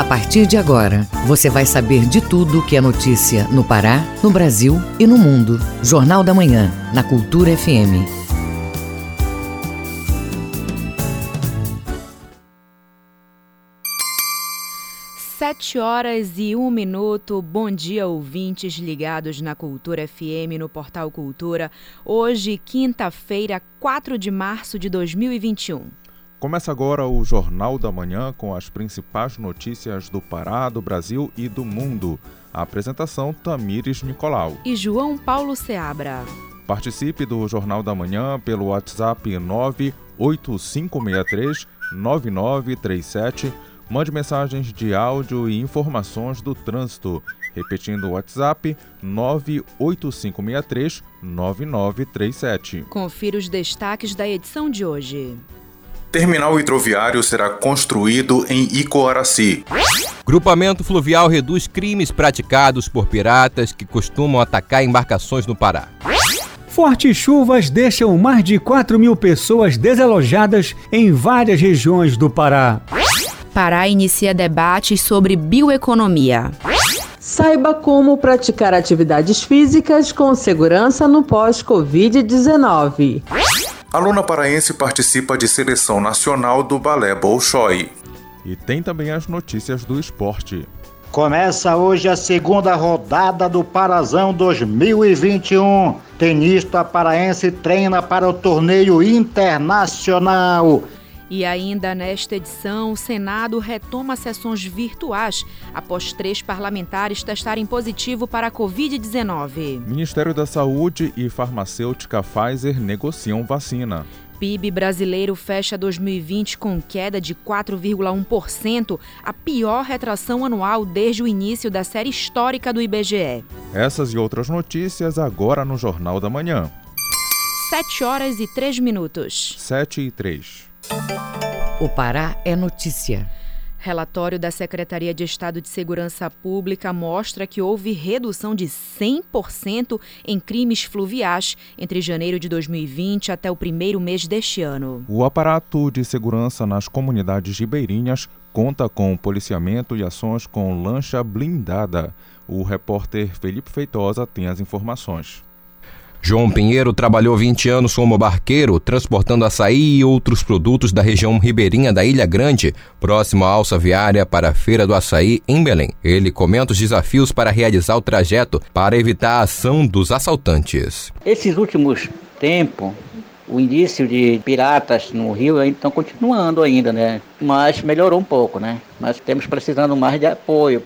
A partir de agora, você vai saber de tudo que é notícia no Pará, no Brasil e no mundo. Jornal da Manhã, na Cultura FM. Sete horas e um minuto. Bom dia, ouvintes ligados na Cultura FM, no Portal Cultura. Hoje, quinta-feira, 4 de março de 2021. Começa agora o Jornal da Manhã com as principais notícias do Pará, do Brasil e do mundo. A apresentação Tamires Nicolau e João Paulo Seabra. Participe do Jornal da Manhã pelo WhatsApp 98563 9937. Mande mensagens de áudio e informações do trânsito. Repetindo o WhatsApp 98563 9937. Confira os destaques da edição de hoje. Terminal hidroviário será construído em Icoaraci. Grupamento fluvial reduz crimes praticados por piratas que costumam atacar embarcações no Pará. Fortes chuvas deixam mais de 4 mil pessoas desalojadas em várias regiões do Pará. Pará inicia debates sobre bioeconomia. Saiba como praticar atividades físicas com segurança no pós-Covid-19. Aluna paraense participa de seleção nacional do balé Bolshoi. E tem também as notícias do esporte. Começa hoje a segunda rodada do Parazão 2021. Tenista paraense treina para o torneio internacional. E ainda nesta edição, o Senado retoma sessões virtuais após três parlamentares testarem positivo para a Covid-19. Ministério da Saúde e farmacêutica Pfizer negociam vacina. PIB brasileiro fecha 2020 com queda de 4,1%, a pior retração anual desde o início da série histórica do IBGE. Essas e outras notícias agora no Jornal da Manhã. 7 horas e 3 minutos. 7 e 3. O Pará é notícia. Relatório da Secretaria de Estado de Segurança Pública mostra que houve redução de 100% em crimes fluviais entre janeiro de 2020 até o primeiro mês deste ano. O aparato de segurança nas comunidades ribeirinhas conta com policiamento e ações com lancha blindada. O repórter Felipe Feitosa tem as informações. João Pinheiro trabalhou 20 anos como barqueiro, transportando açaí e outros produtos da região ribeirinha da Ilha Grande, próximo à alça viária para a Feira do Açaí, em Belém. Ele comenta os desafios para realizar o trajeto para evitar a ação dos assaltantes. Esses últimos tempos, o início de piratas no rio ainda estão continuando ainda, né? Mas melhorou um pouco, né? Mas temos precisando mais de apoio.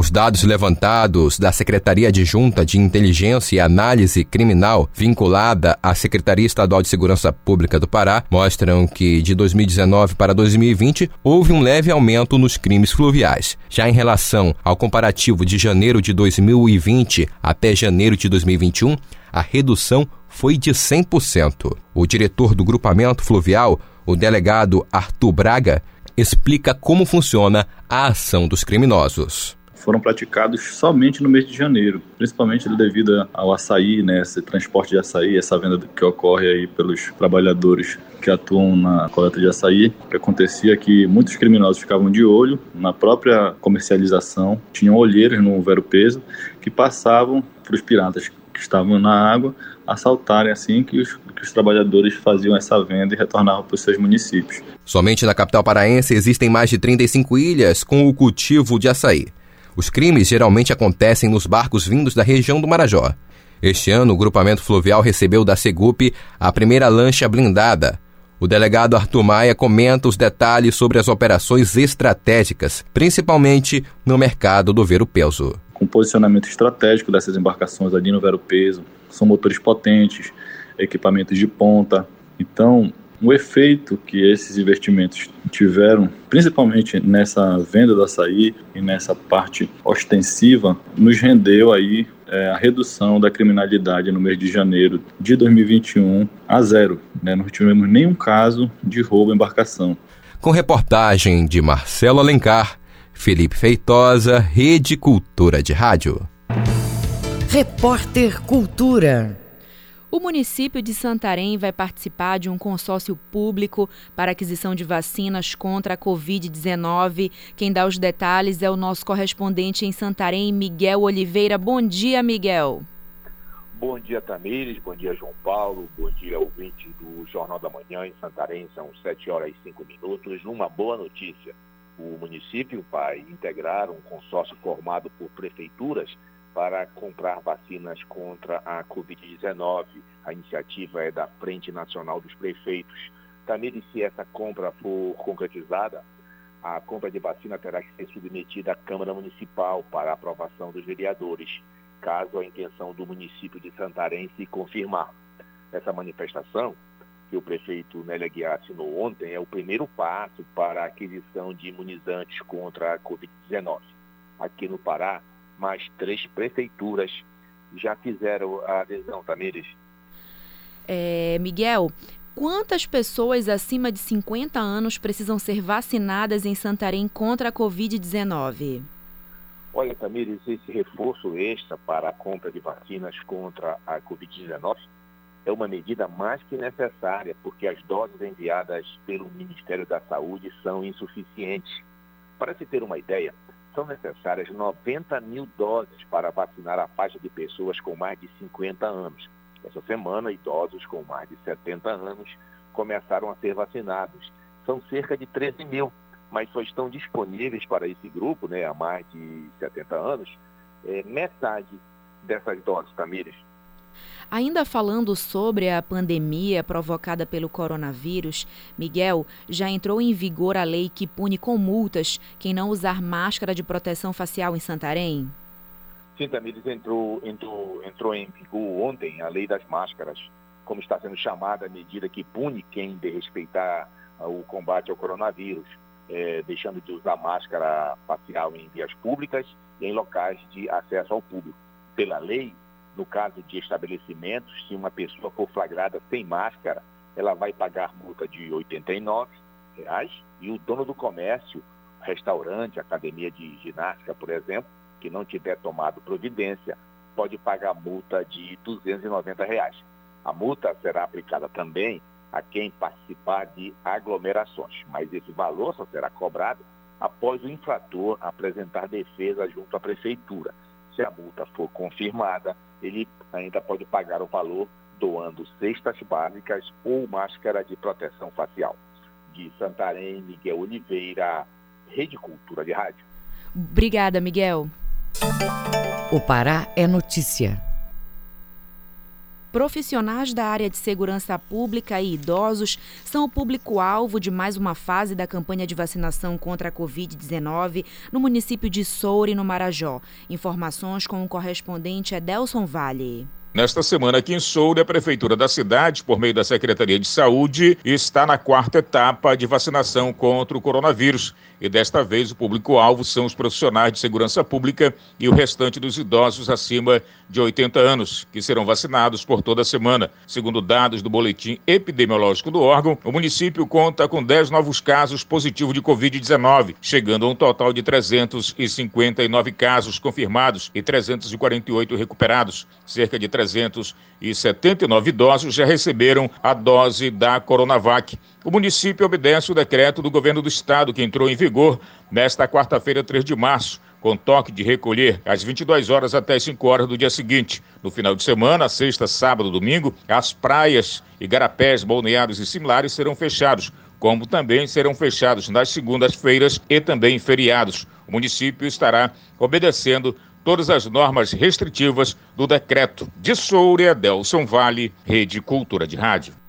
Os dados levantados da Secretaria Adjunta de Inteligência e Análise Criminal, vinculada à Secretaria Estadual de Segurança Pública do Pará, mostram que de 2019 para 2020 houve um leve aumento nos crimes fluviais. Já em relação ao comparativo de janeiro de 2020 até janeiro de 2021, a redução foi de 100%. O diretor do grupamento fluvial, o delegado Arthur Braga, explica como funciona a ação dos criminosos foram praticados somente no mês de janeiro, principalmente devido ao açaí, né, esse transporte de açaí, essa venda que ocorre aí pelos trabalhadores que atuam na coleta de açaí. O que acontecia é que muitos criminosos ficavam de olho na própria comercialização, tinham olheiros no vero peso que passavam para os piratas que estavam na água assaltarem assim que os, que os trabalhadores faziam essa venda e retornavam para os seus municípios. Somente na capital paraense existem mais de 35 ilhas com o cultivo de açaí. Os crimes geralmente acontecem nos barcos vindos da região do Marajó. Este ano, o grupamento fluvial recebeu da Segup a primeira lancha blindada. O delegado Arthur Maia comenta os detalhes sobre as operações estratégicas, principalmente no mercado do vero-peso. Com posicionamento estratégico dessas embarcações ali no vero-peso, são motores potentes, equipamentos de ponta. Então, o efeito que esses investimentos tiveram, principalmente nessa venda do açaí e nessa parte ostensiva, nos rendeu aí é, a redução da criminalidade no mês de janeiro de 2021 a zero. Né? Não tivemos nenhum caso de roubo à embarcação. Com reportagem de Marcelo Alencar, Felipe Feitosa, Rede Cultura de Rádio. Repórter Cultura. O município de Santarém vai participar de um consórcio público para aquisição de vacinas contra a Covid-19. Quem dá os detalhes é o nosso correspondente em Santarém, Miguel Oliveira. Bom dia, Miguel. Bom dia, Tamires. Bom dia, João Paulo. Bom dia, ouvinte do Jornal da Manhã em Santarém. São 7 horas e 5 minutos. Uma boa notícia. O município vai integrar um consórcio formado por prefeituras para comprar vacinas contra a Covid-19. A iniciativa é da Frente Nacional dos Prefeitos. Tamires, se essa compra for concretizada, a compra de vacina terá que ser submetida à Câmara Municipal para aprovação dos vereadores, caso a intenção do município de Santarém se confirmar. Essa manifestação, que o prefeito Nélia Guiar assinou ontem, é o primeiro passo para a aquisição de imunizantes contra a Covid-19. Aqui no Pará, mais três prefeituras já fizeram a adesão, Tamires. É, Miguel, quantas pessoas acima de 50 anos precisam ser vacinadas em Santarém contra a Covid-19? Olha, Tamires, esse reforço extra para a compra de vacinas contra a Covid-19 é uma medida mais que necessária, porque as doses enviadas pelo Ministério da Saúde são insuficientes. Para se ter uma ideia, são necessárias 90 mil doses para vacinar a faixa de pessoas com mais de 50 anos. Essa semana, idosos com mais de 70 anos começaram a ser vacinados. São cerca de 13 mil, mas só estão disponíveis para esse grupo, né, há mais de 70 anos, é, metade dessas doses, Tamires. Ainda falando sobre a pandemia provocada pelo coronavírus, Miguel, já entrou em vigor a lei que pune com multas quem não usar máscara de proteção facial em Santarém? Sim, Tamires, entrou, entrou, entrou em vigor ontem a lei das máscaras, como está sendo chamada a medida que pune quem desrespeitar o combate ao coronavírus, é, deixando de usar máscara facial em vias públicas e em locais de acesso ao público. Pela lei, no caso de estabelecimentos, se uma pessoa for flagrada sem máscara, ela vai pagar multa de 89 reais, e o dono do comércio, restaurante, academia de ginástica, por exemplo, que não tiver tomado providência, pode pagar multa de 290 reais. A multa será aplicada também a quem participar de aglomerações, mas esse valor só será cobrado após o infrator apresentar defesa junto à prefeitura. Se a multa for confirmada, ele ainda pode pagar o valor doando cestas básicas ou máscara de proteção facial. De Santarém, Miguel Oliveira, Rede Cultura de Rádio. Obrigada, Miguel. O Pará é notícia. Profissionais da área de segurança pública e idosos são o público-alvo de mais uma fase da campanha de vacinação contra a Covid-19 no município de Soure, no Marajó. Informações com o correspondente Edelson Vale. Nesta semana aqui em Soura, a Prefeitura da cidade, por meio da Secretaria de Saúde, está na quarta etapa de vacinação contra o coronavírus. E desta vez o público-alvo são os profissionais de segurança pública e o restante dos idosos acima de 80 anos, que serão vacinados por toda a semana. Segundo dados do boletim epidemiológico do órgão, o município conta com 10 novos casos positivos de Covid-19, chegando a um total de 359 casos confirmados e 348 recuperados. Cerca de 379 idosos já receberam a dose da Coronavac. O município obedece o decreto do governo do estado que entrou em vigor nesta quarta-feira, 3 de março com toque de recolher às 22 horas até as 5 horas do dia seguinte. No final de semana, sexta, sábado, domingo, as praias, igarapés, balneários e similares serão fechados, como também serão fechados nas segundas-feiras e também feriados. O município estará obedecendo todas as normas restritivas do decreto de Soura, Delson Vale, Rede Cultura de Rádio.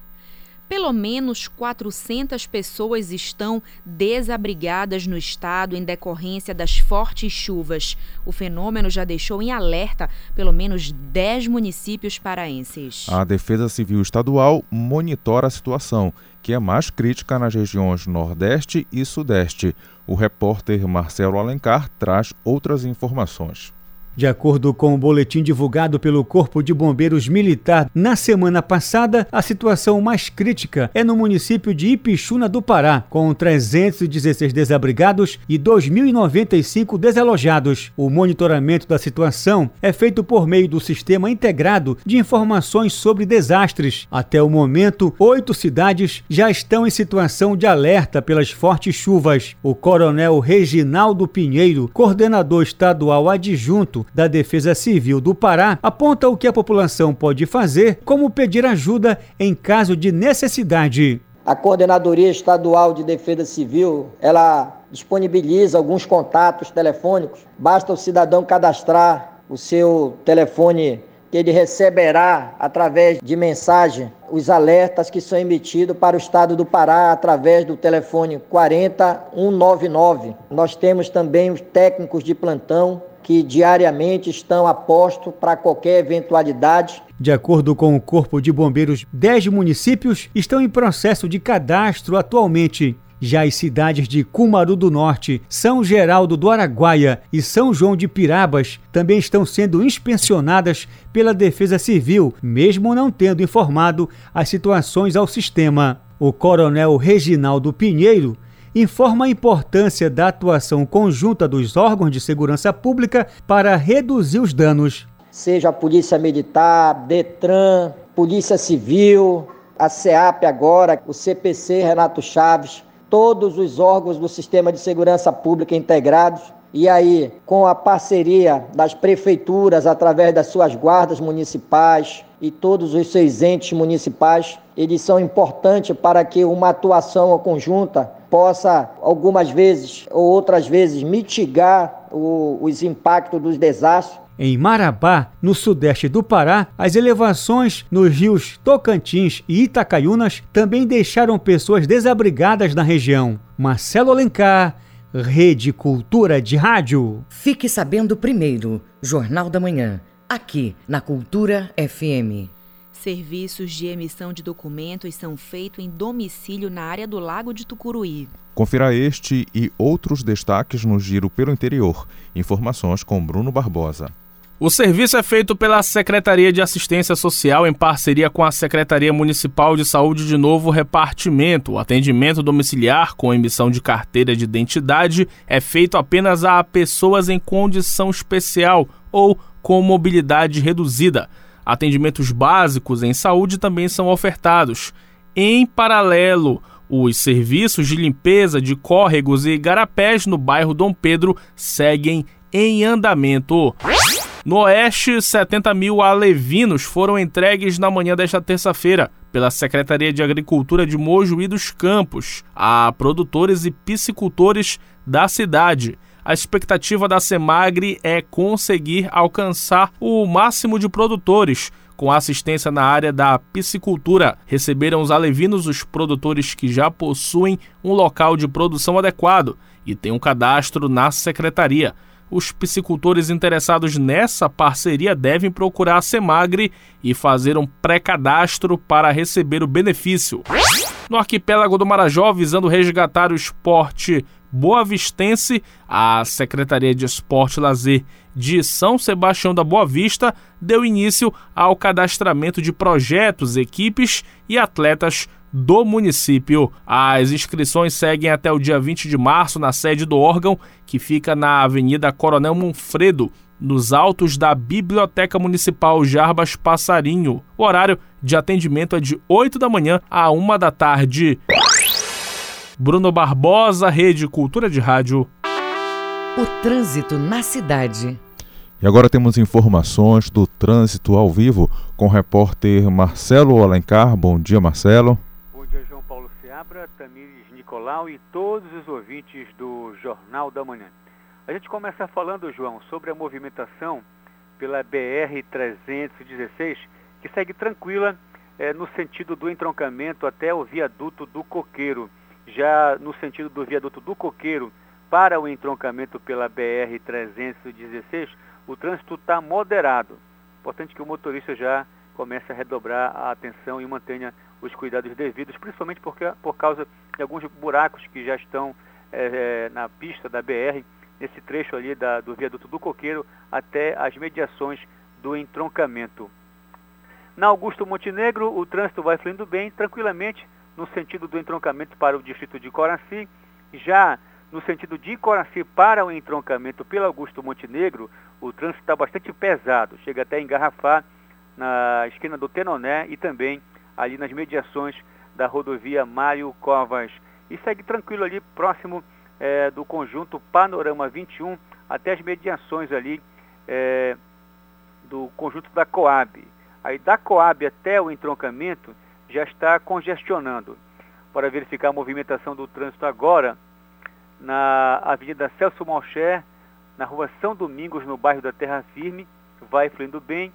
Pelo menos 400 pessoas estão desabrigadas no estado em decorrência das fortes chuvas. O fenômeno já deixou em alerta pelo menos 10 municípios paraenses. A Defesa Civil Estadual monitora a situação, que é mais crítica nas regiões Nordeste e Sudeste. O repórter Marcelo Alencar traz outras informações. De acordo com o boletim divulgado pelo Corpo de Bombeiros Militar na semana passada, a situação mais crítica é no município de Ipixuna do Pará, com 316 desabrigados e 2.095 desalojados. O monitoramento da situação é feito por meio do Sistema Integrado de Informações sobre Desastres. Até o momento, oito cidades já estão em situação de alerta pelas fortes chuvas. O coronel Reginaldo Pinheiro, coordenador estadual adjunto da Defesa Civil do Pará aponta o que a população pode fazer, como pedir ajuda em caso de necessidade. A Coordenadoria Estadual de Defesa Civil, ela disponibiliza alguns contatos telefônicos. Basta o cidadão cadastrar o seu telefone que ele receberá através de mensagem os alertas que são emitidos para o estado do Pará através do telefone 40199. Nós temos também os técnicos de plantão que diariamente estão a posto para qualquer eventualidade. De acordo com o Corpo de Bombeiros, 10 municípios estão em processo de cadastro atualmente. Já as cidades de Cumaru do Norte, São Geraldo do Araguaia e São João de Pirabas também estão sendo inspecionadas pela Defesa Civil, mesmo não tendo informado as situações ao sistema. O coronel Reginaldo Pinheiro informa a importância da atuação conjunta dos órgãos de segurança pública para reduzir os danos. Seja a Polícia Militar, Detran, Polícia Civil, a SEAP agora, o CPC Renato Chaves, todos os órgãos do Sistema de Segurança Pública integrados e aí, com a parceria das prefeituras, através das suas guardas municipais e todos os seus entes municipais, eles são importantes para que uma atuação conjunta possa, algumas vezes ou outras vezes, mitigar o, os impactos dos desastres. Em Marabá, no sudeste do Pará, as elevações nos rios Tocantins e Itacaiunas também deixaram pessoas desabrigadas na região. Marcelo Alencar, Rede Cultura de Rádio. Fique sabendo primeiro, Jornal da Manhã, aqui na Cultura FM. Serviços de emissão de documentos são feitos em domicílio na área do Lago de Tucuruí. Confira este e outros destaques no Giro pelo Interior. Informações com Bruno Barbosa. O serviço é feito pela Secretaria de Assistência Social em parceria com a Secretaria Municipal de Saúde de Novo Repartimento. O atendimento domiciliar com emissão de carteira de identidade é feito apenas a pessoas em condição especial ou com mobilidade reduzida. Atendimentos básicos em saúde também são ofertados. Em paralelo, os serviços de limpeza de córregos e garapés no bairro Dom Pedro seguem em andamento. No Oeste, 70 mil alevinos foram entregues na manhã desta terça-feira pela Secretaria de Agricultura de Mojuí dos Campos a produtores e piscicultores da cidade. A expectativa da Semagre é conseguir alcançar o máximo de produtores com assistência na área da piscicultura. Receberam os alevinos os produtores que já possuem um local de produção adequado e têm um cadastro na secretaria. Os piscicultores interessados nessa parceria devem procurar a Semagre e fazer um pré-cadastro para receber o benefício. No arquipélago do Marajó, visando resgatar o esporte Boa Vistense, a Secretaria de Esporte e Lazer de São Sebastião da Boa Vista deu início ao cadastramento de projetos, equipes e atletas do município. As inscrições seguem até o dia 20 de março na sede do órgão, que fica na Avenida Coronel Monfredo, nos altos da Biblioteca Municipal Jarbas Passarinho. O horário de atendimento é de 8 da manhã a 1 da tarde. Bruno Barbosa, Rede Cultura de Rádio. O trânsito na cidade. E agora temos informações do trânsito ao vivo com o repórter Marcelo Alencar. Bom dia, Marcelo. Seabra, Tamires Nicolau e todos os ouvintes do Jornal da Manhã. A gente começa falando, João, sobre a movimentação pela BR-316, que segue tranquila é, no sentido do entroncamento até o viaduto do Coqueiro já no sentido do viaduto do Coqueiro para o entroncamento pela BR-316, o trânsito está moderado. Importante que o motorista já comece a redobrar a atenção e mantenha os cuidados devidos, principalmente porque, por causa de alguns buracos que já estão é, na pista da BR, nesse trecho ali da, do viaduto do Coqueiro até as mediações do entroncamento. Na Augusto Montenegro, o trânsito vai fluindo bem, tranquilamente, no sentido do entroncamento para o distrito de Coraci. Já no sentido de Coraci para o entroncamento pelo Augusto Montenegro, o trânsito está bastante pesado, chega até engarrafar na esquina do Tenoné e também ali nas mediações da rodovia Mário Covas. E segue tranquilo ali, próximo é, do conjunto Panorama 21, até as mediações ali é, do conjunto da Coab. Aí da Coab até o entroncamento já está congestionando. Para verificar a movimentação do trânsito agora, na Avenida Celso Malcher, na Rua São Domingos, no bairro da Terra Firme, vai fluindo bem.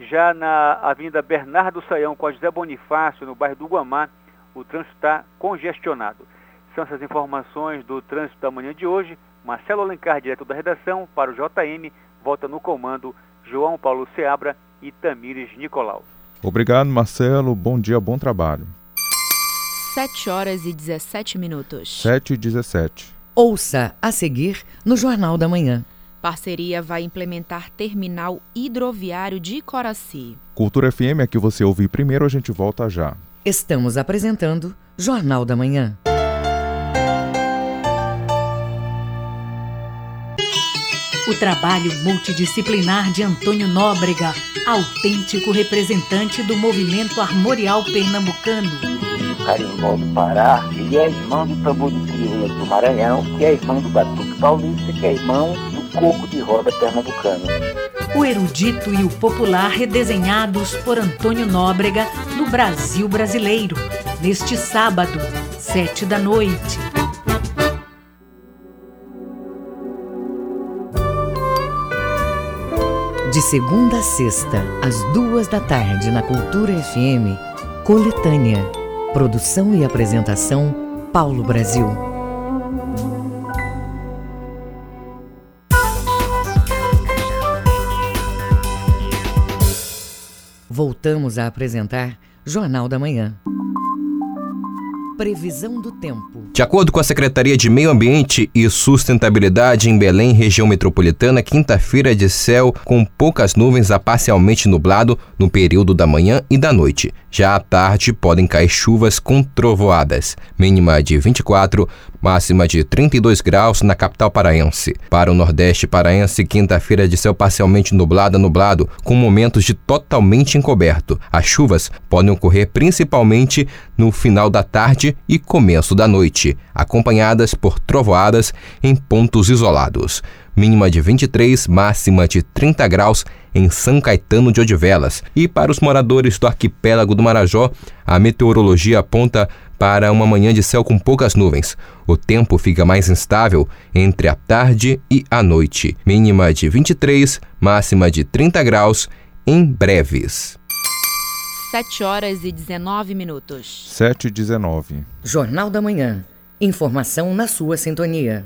Já na Avenida Bernardo Saião, com a José Bonifácio, no bairro do Guamá, o trânsito está congestionado. São essas informações do trânsito da manhã de hoje. Marcelo Alencar, direto da redação, para o JM, volta no comando João Paulo Seabra e Tamires Nicolau. Obrigado, Marcelo. Bom dia, bom trabalho. 7 horas e 17 minutos. 7 e 17. Ouça a seguir no Jornal da Manhã. Parceria vai implementar terminal hidroviário de Coraci. Cultura FM é que você ouviu primeiro, a gente volta já. Estamos apresentando Jornal da Manhã. O trabalho multidisciplinar de Antônio Nóbrega, autêntico representante do movimento armorial pernambucano. Carimbó do Pará, ele é irmão do tambor de crioula do Maranhão, que é irmão do batuque paulista, que é irmão coco de roda pernambucano. O erudito e o popular redesenhados por Antônio Nóbrega no Brasil brasileiro, neste sábado, sete da noite. De segunda a sexta, às duas da tarde, na Cultura FM, Coletânea. Produção e apresentação, Paulo Brasil. Voltamos a apresentar Jornal da Manhã. Previsão do tempo. De acordo com a Secretaria de Meio Ambiente e Sustentabilidade em Belém, região metropolitana, quinta-feira de céu com poucas nuvens a parcialmente nublado no período da manhã e da noite. Já à tarde podem cair chuvas com trovoadas. Mínima de 24, máxima de 32 graus na capital paraense. Para o Nordeste paraense, quinta-feira de céu parcialmente nublado nublado, com momentos de totalmente encoberto. As chuvas podem ocorrer principalmente no final da tarde e começo da noite, acompanhadas por trovoadas em pontos isolados. Mínima de 23, máxima de 30 graus em São Caetano de Odivelas. E para os moradores do arquipélago do Marajó, a meteorologia aponta para uma manhã de céu com poucas nuvens. O tempo fica mais instável entre a tarde e a noite. Mínima de 23, máxima de 30 graus em breves. 7 horas e 19 minutos. 7 e 19. Jornal da Manhã. Informação na sua sintonia.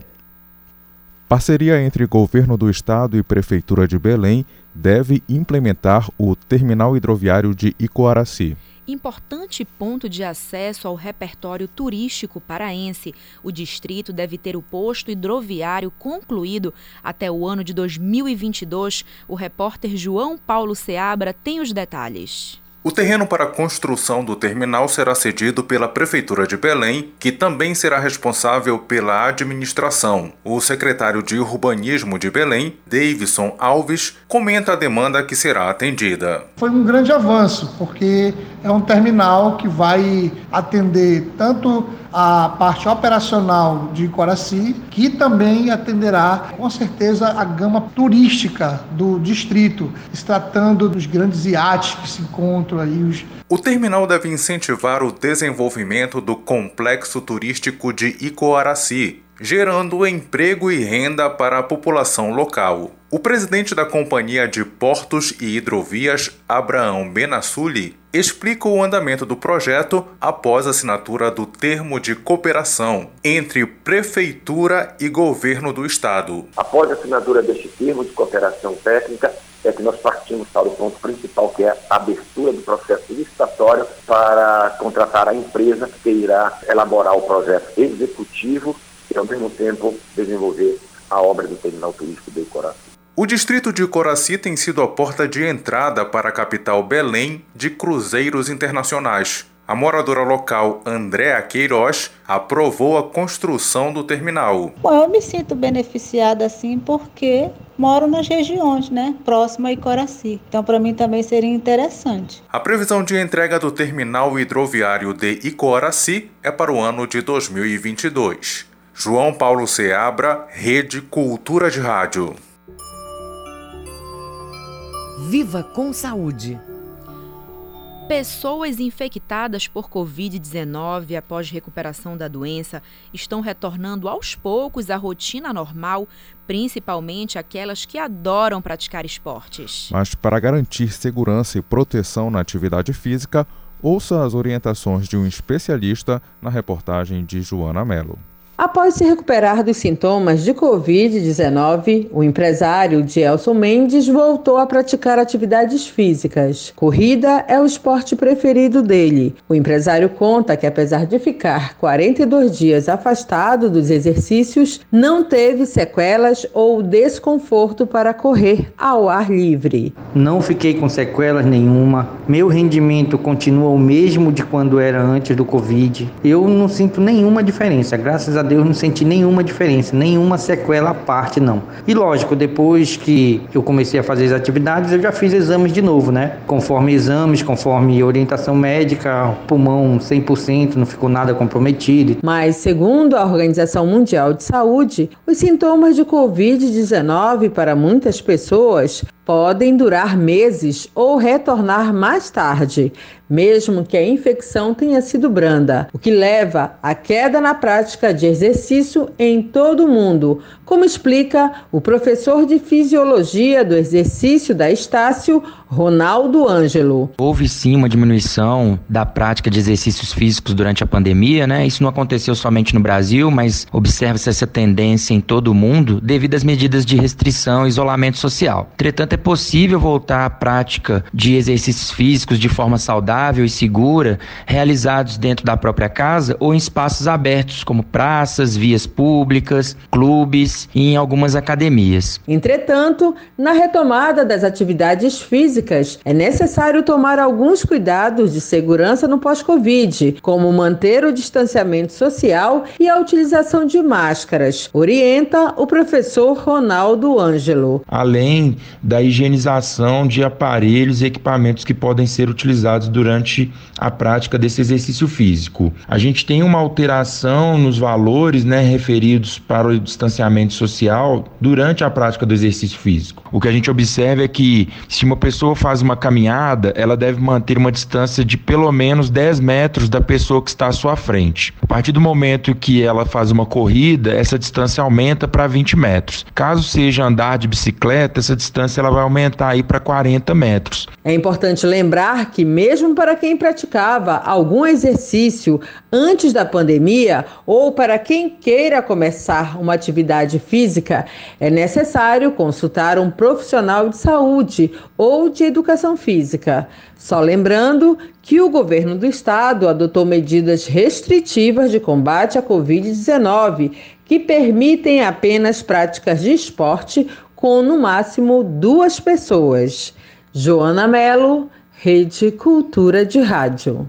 Parceria entre Governo do Estado e Prefeitura de Belém deve implementar o terminal hidroviário de Icoaraci. Importante ponto de acesso ao repertório turístico paraense, o distrito deve ter o posto hidroviário concluído até o ano de 2022. O repórter João Paulo Seabra tem os detalhes. O terreno para a construção do terminal será cedido pela Prefeitura de Belém, que também será responsável pela administração. O secretário de Urbanismo de Belém, Davidson Alves, comenta a demanda que será atendida. Foi um grande avanço, porque é um terminal que vai atender tanto a parte operacional de Coraci, que também atenderá com certeza a gama turística do distrito, se tratando dos grandes iates que se encontram aí. Os... O terminal deve incentivar o desenvolvimento do complexo turístico de Icoaraci, gerando emprego e renda para a população local. O presidente da Companhia de Portos e Hidrovias, Abraão Benassuli, explica o andamento do projeto após a assinatura do termo de cooperação entre Prefeitura e Governo do Estado. Após a assinatura deste termo de cooperação técnica, é que nós partimos para o ponto principal, que é a abertura do processo licitatório para contratar a empresa que irá elaborar o projeto executivo e, ao mesmo tempo, desenvolver a obra do terminal turístico de Icoraci. O distrito de Icoraci tem sido a porta de entrada para a capital Belém de cruzeiros internacionais. A moradora local Andréa Queiroz aprovou a construção do terminal. Bom, eu me sinto beneficiada assim porque moro nas regiões, né, próximo a Icoraci. Então, para mim também seria interessante. A previsão de entrega do terminal hidroviário de Icoraci é para o ano de 2022. João Paulo Seabra, Rede Cultura de Rádio. Viva com saúde! Pessoas infectadas por Covid-19 após recuperação da doença estão retornando aos poucos à rotina normal, principalmente aquelas que adoram praticar esportes. Mas para garantir segurança e proteção na atividade física, ouça as orientações de um especialista na reportagem de Joana Mello. Após se recuperar dos sintomas de Covid-19, o empresário Gelson Mendes voltou a praticar atividades físicas. Corrida é o esporte preferido dele. O empresário conta que, apesar de ficar 42 dias afastado dos exercícios, não teve sequelas ou desconforto para correr ao ar livre. Não fiquei com sequelas nenhuma. Meu rendimento continua o mesmo de quando era antes do Covid. Eu não sinto nenhuma diferença, graças a Deus Deus, não senti nenhuma diferença, nenhuma sequela à parte, não. E lógico, depois que eu comecei a fazer as atividades, eu já fiz exames de novo, né? Conforme exames, conforme orientação médica, pulmão 100%, não ficou nada comprometido. Mas, segundo a Organização Mundial de Saúde, os sintomas de Covid-19 para muitas pessoas podem durar meses ou retornar mais tarde, mesmo que a infecção tenha sido branda, o que leva à queda na prática de exercício em todo o mundo, como explica o professor de fisiologia do exercício da Estácio, Ronaldo Ângelo. Houve sim uma diminuição da prática de exercícios físicos durante a pandemia, né? Isso não aconteceu somente no Brasil, mas observa-se essa tendência em todo o mundo devido às medidas de restrição e isolamento social. Entretanto, é possível voltar à prática de exercícios físicos de forma saudável e segura, realizados dentro da própria casa ou em espaços abertos, como praças, vias públicas, clubes e em algumas academias. Entretanto, na retomada das atividades físicas, é necessário tomar alguns cuidados de segurança no pós-Covid, como manter o distanciamento social e a utilização de máscaras, orienta o professor Ronaldo Ângelo. Além da higienização de aparelhos e equipamentos que podem ser utilizados durante a prática desse exercício físico. A gente tem uma alteração nos valores né, referidos para o distanciamento social durante a prática do exercício físico. O que a gente observa é que se uma pessoa faz uma caminhada, ela deve manter uma distância de pelo menos 10 metros da pessoa que está à sua frente. A partir do momento que ela faz uma corrida, essa distância aumenta para 20 metros. Caso seja andar de bicicleta, essa distância ela vai aumentar aí para 40 metros. É importante lembrar que mesmo para quem praticava algum exercício antes da pandemia ou para quem queira começar uma atividade física, é necessário consultar um profissional de saúde ou de educação física. Só lembrando que o governo do estado adotou medidas restritivas de combate à Covid-19 que permitem apenas práticas de esporte com no máximo duas pessoas. Joana Melo, Rede Cultura de Rádio.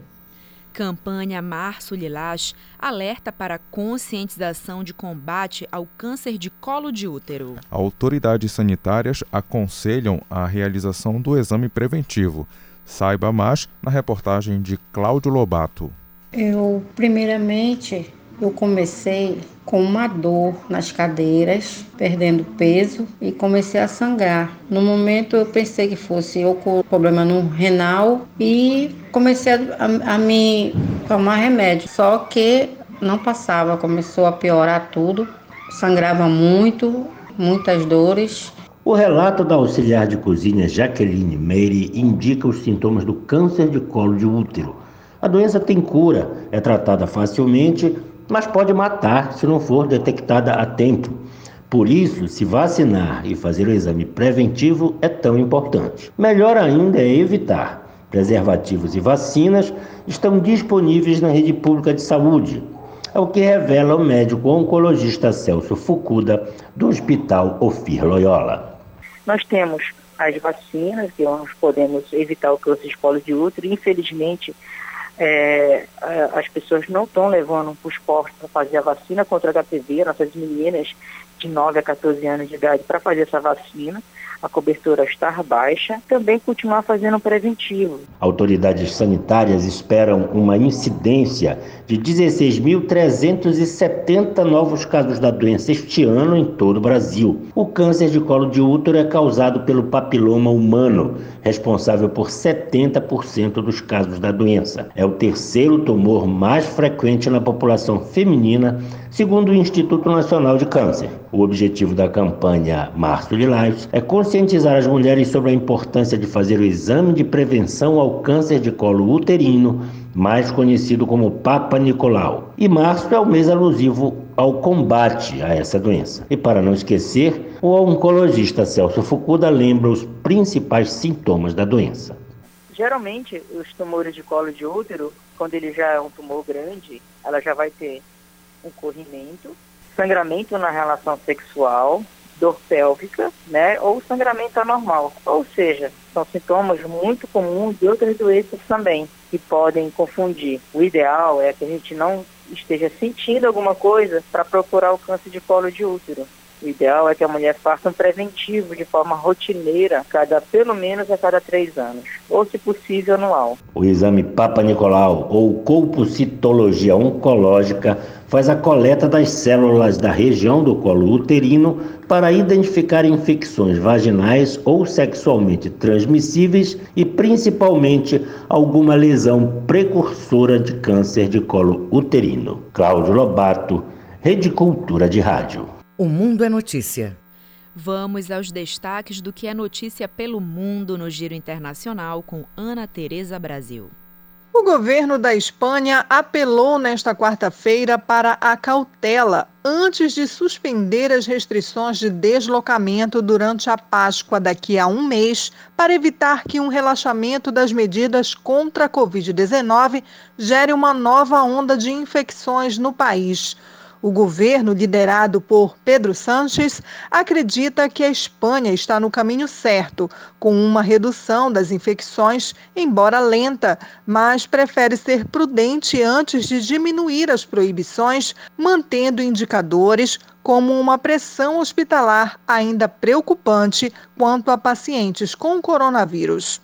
Campanha Março Lilás alerta para conscientização de combate ao câncer de colo de útero. Autoridades sanitárias aconselham a realização do exame preventivo. Saiba mais na reportagem de Cláudio Lobato. Eu, primeiramente, eu comecei com uma dor nas cadeiras, perdendo peso e comecei a sangrar. No momento eu pensei que fosse ou com problema no renal e comecei a, a, me tomar remédio. Só que não passava, começou a piorar tudo, sangrava muito, muitas dores. O relato da auxiliar de cozinha Jaqueline Meire indica os sintomas do câncer de colo de útero. A doença tem cura, é tratada facilmente mas pode matar se não for detectada a tempo. Por isso, se vacinar e fazer o exame preventivo é tão importante. Melhor ainda é evitar. Preservativos e vacinas estão disponíveis na rede pública de saúde. É o que revela o médico oncologista Celso Fucuda, do Hospital Ofir Loyola. Nós temos as vacinas, que nós podemos evitar o câncer de colo de útero. Infelizmente, é, as pessoas não estão levando para os postos para fazer a vacina contra HPV, nossas meninas de 9 a 14 anos de idade para fazer essa vacina a cobertura estar baixa, também continuar fazendo preventivo. Autoridades sanitárias esperam uma incidência de 16.370 novos casos da doença este ano em todo o Brasil. O câncer de colo de útero é causado pelo papiloma humano, responsável por 70% dos casos da doença. É o terceiro tumor mais frequente na população feminina, segundo o Instituto Nacional de Câncer. O objetivo da campanha Março Lilás é conscientizar as mulheres sobre a importância de fazer o exame de prevenção ao câncer de colo uterino mais conhecido como Papa Nicolau. E março é o mês alusivo ao combate a essa doença. E para não esquecer, o oncologista Celso Fucuda lembra os principais sintomas da doença. Geralmente, os tumores de colo de útero, quando ele já é um tumor grande, ela já vai ter um corrimento, sangramento na relação sexual, dor pélvica, né, ou sangramento anormal. Ou seja, são sintomas muito comuns de outras doenças também que podem confundir. O ideal é que a gente não esteja sentindo alguma coisa para procurar o câncer de colo de útero. O ideal é que a mulher faça um preventivo de forma rotineira, cada pelo menos a cada três anos, ou se possível anual. O exame Papa Nicolau ou colpocitologia oncológica faz a coleta das células da região do colo uterino para identificar infecções vaginais ou sexualmente transmissíveis e principalmente alguma lesão precursora de câncer de colo uterino. Cláudio Lobato, Rede Cultura de Rádio. O Mundo é Notícia. Vamos aos destaques do que é notícia pelo mundo no Giro Internacional com Ana Tereza Brasil. O governo da Espanha apelou nesta quarta-feira para a cautela antes de suspender as restrições de deslocamento durante a Páscoa daqui a um mês, para evitar que um relaxamento das medidas contra a Covid-19 gere uma nova onda de infecções no país. O governo, liderado por Pedro Sánchez, acredita que a Espanha está no caminho certo, com uma redução das infecções, embora lenta, mas prefere ser prudente antes de diminuir as proibições, mantendo indicadores como uma pressão hospitalar ainda preocupante quanto a pacientes com coronavírus.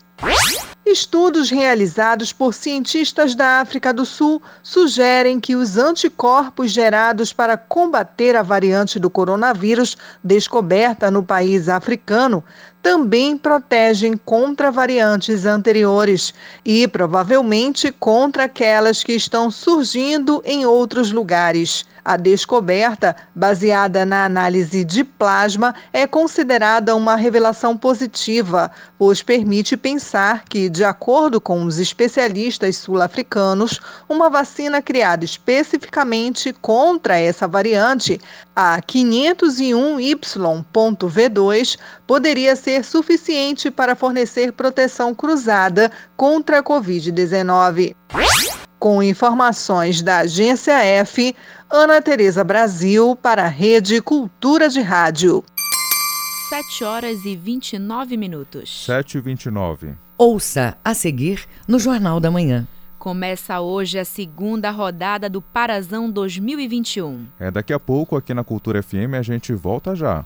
Estudos realizados por cientistas da África do Sul sugerem que os anticorpos gerados para combater a variante do coronavírus descoberta no país africano também protegem contra variantes anteriores e provavelmente contra aquelas que estão surgindo em outros lugares. A descoberta, baseada na análise de plasma, é considerada uma revelação positiva, pois permite pensar que, de acordo com os especialistas sul-africanos, uma vacina criada especificamente contra essa variante, a 501Y.V2, poderia ser suficiente para fornecer proteção cruzada contra a Covid-19. Com informações da Agência F, Ana Tereza Brasil para a Rede Cultura de Rádio. 7 horas e 29 minutos. 7 e 29. Ouça a seguir no Jornal da Manhã. Começa hoje a segunda rodada do Parazão 2021. É daqui a pouco aqui na Cultura FM a gente volta já.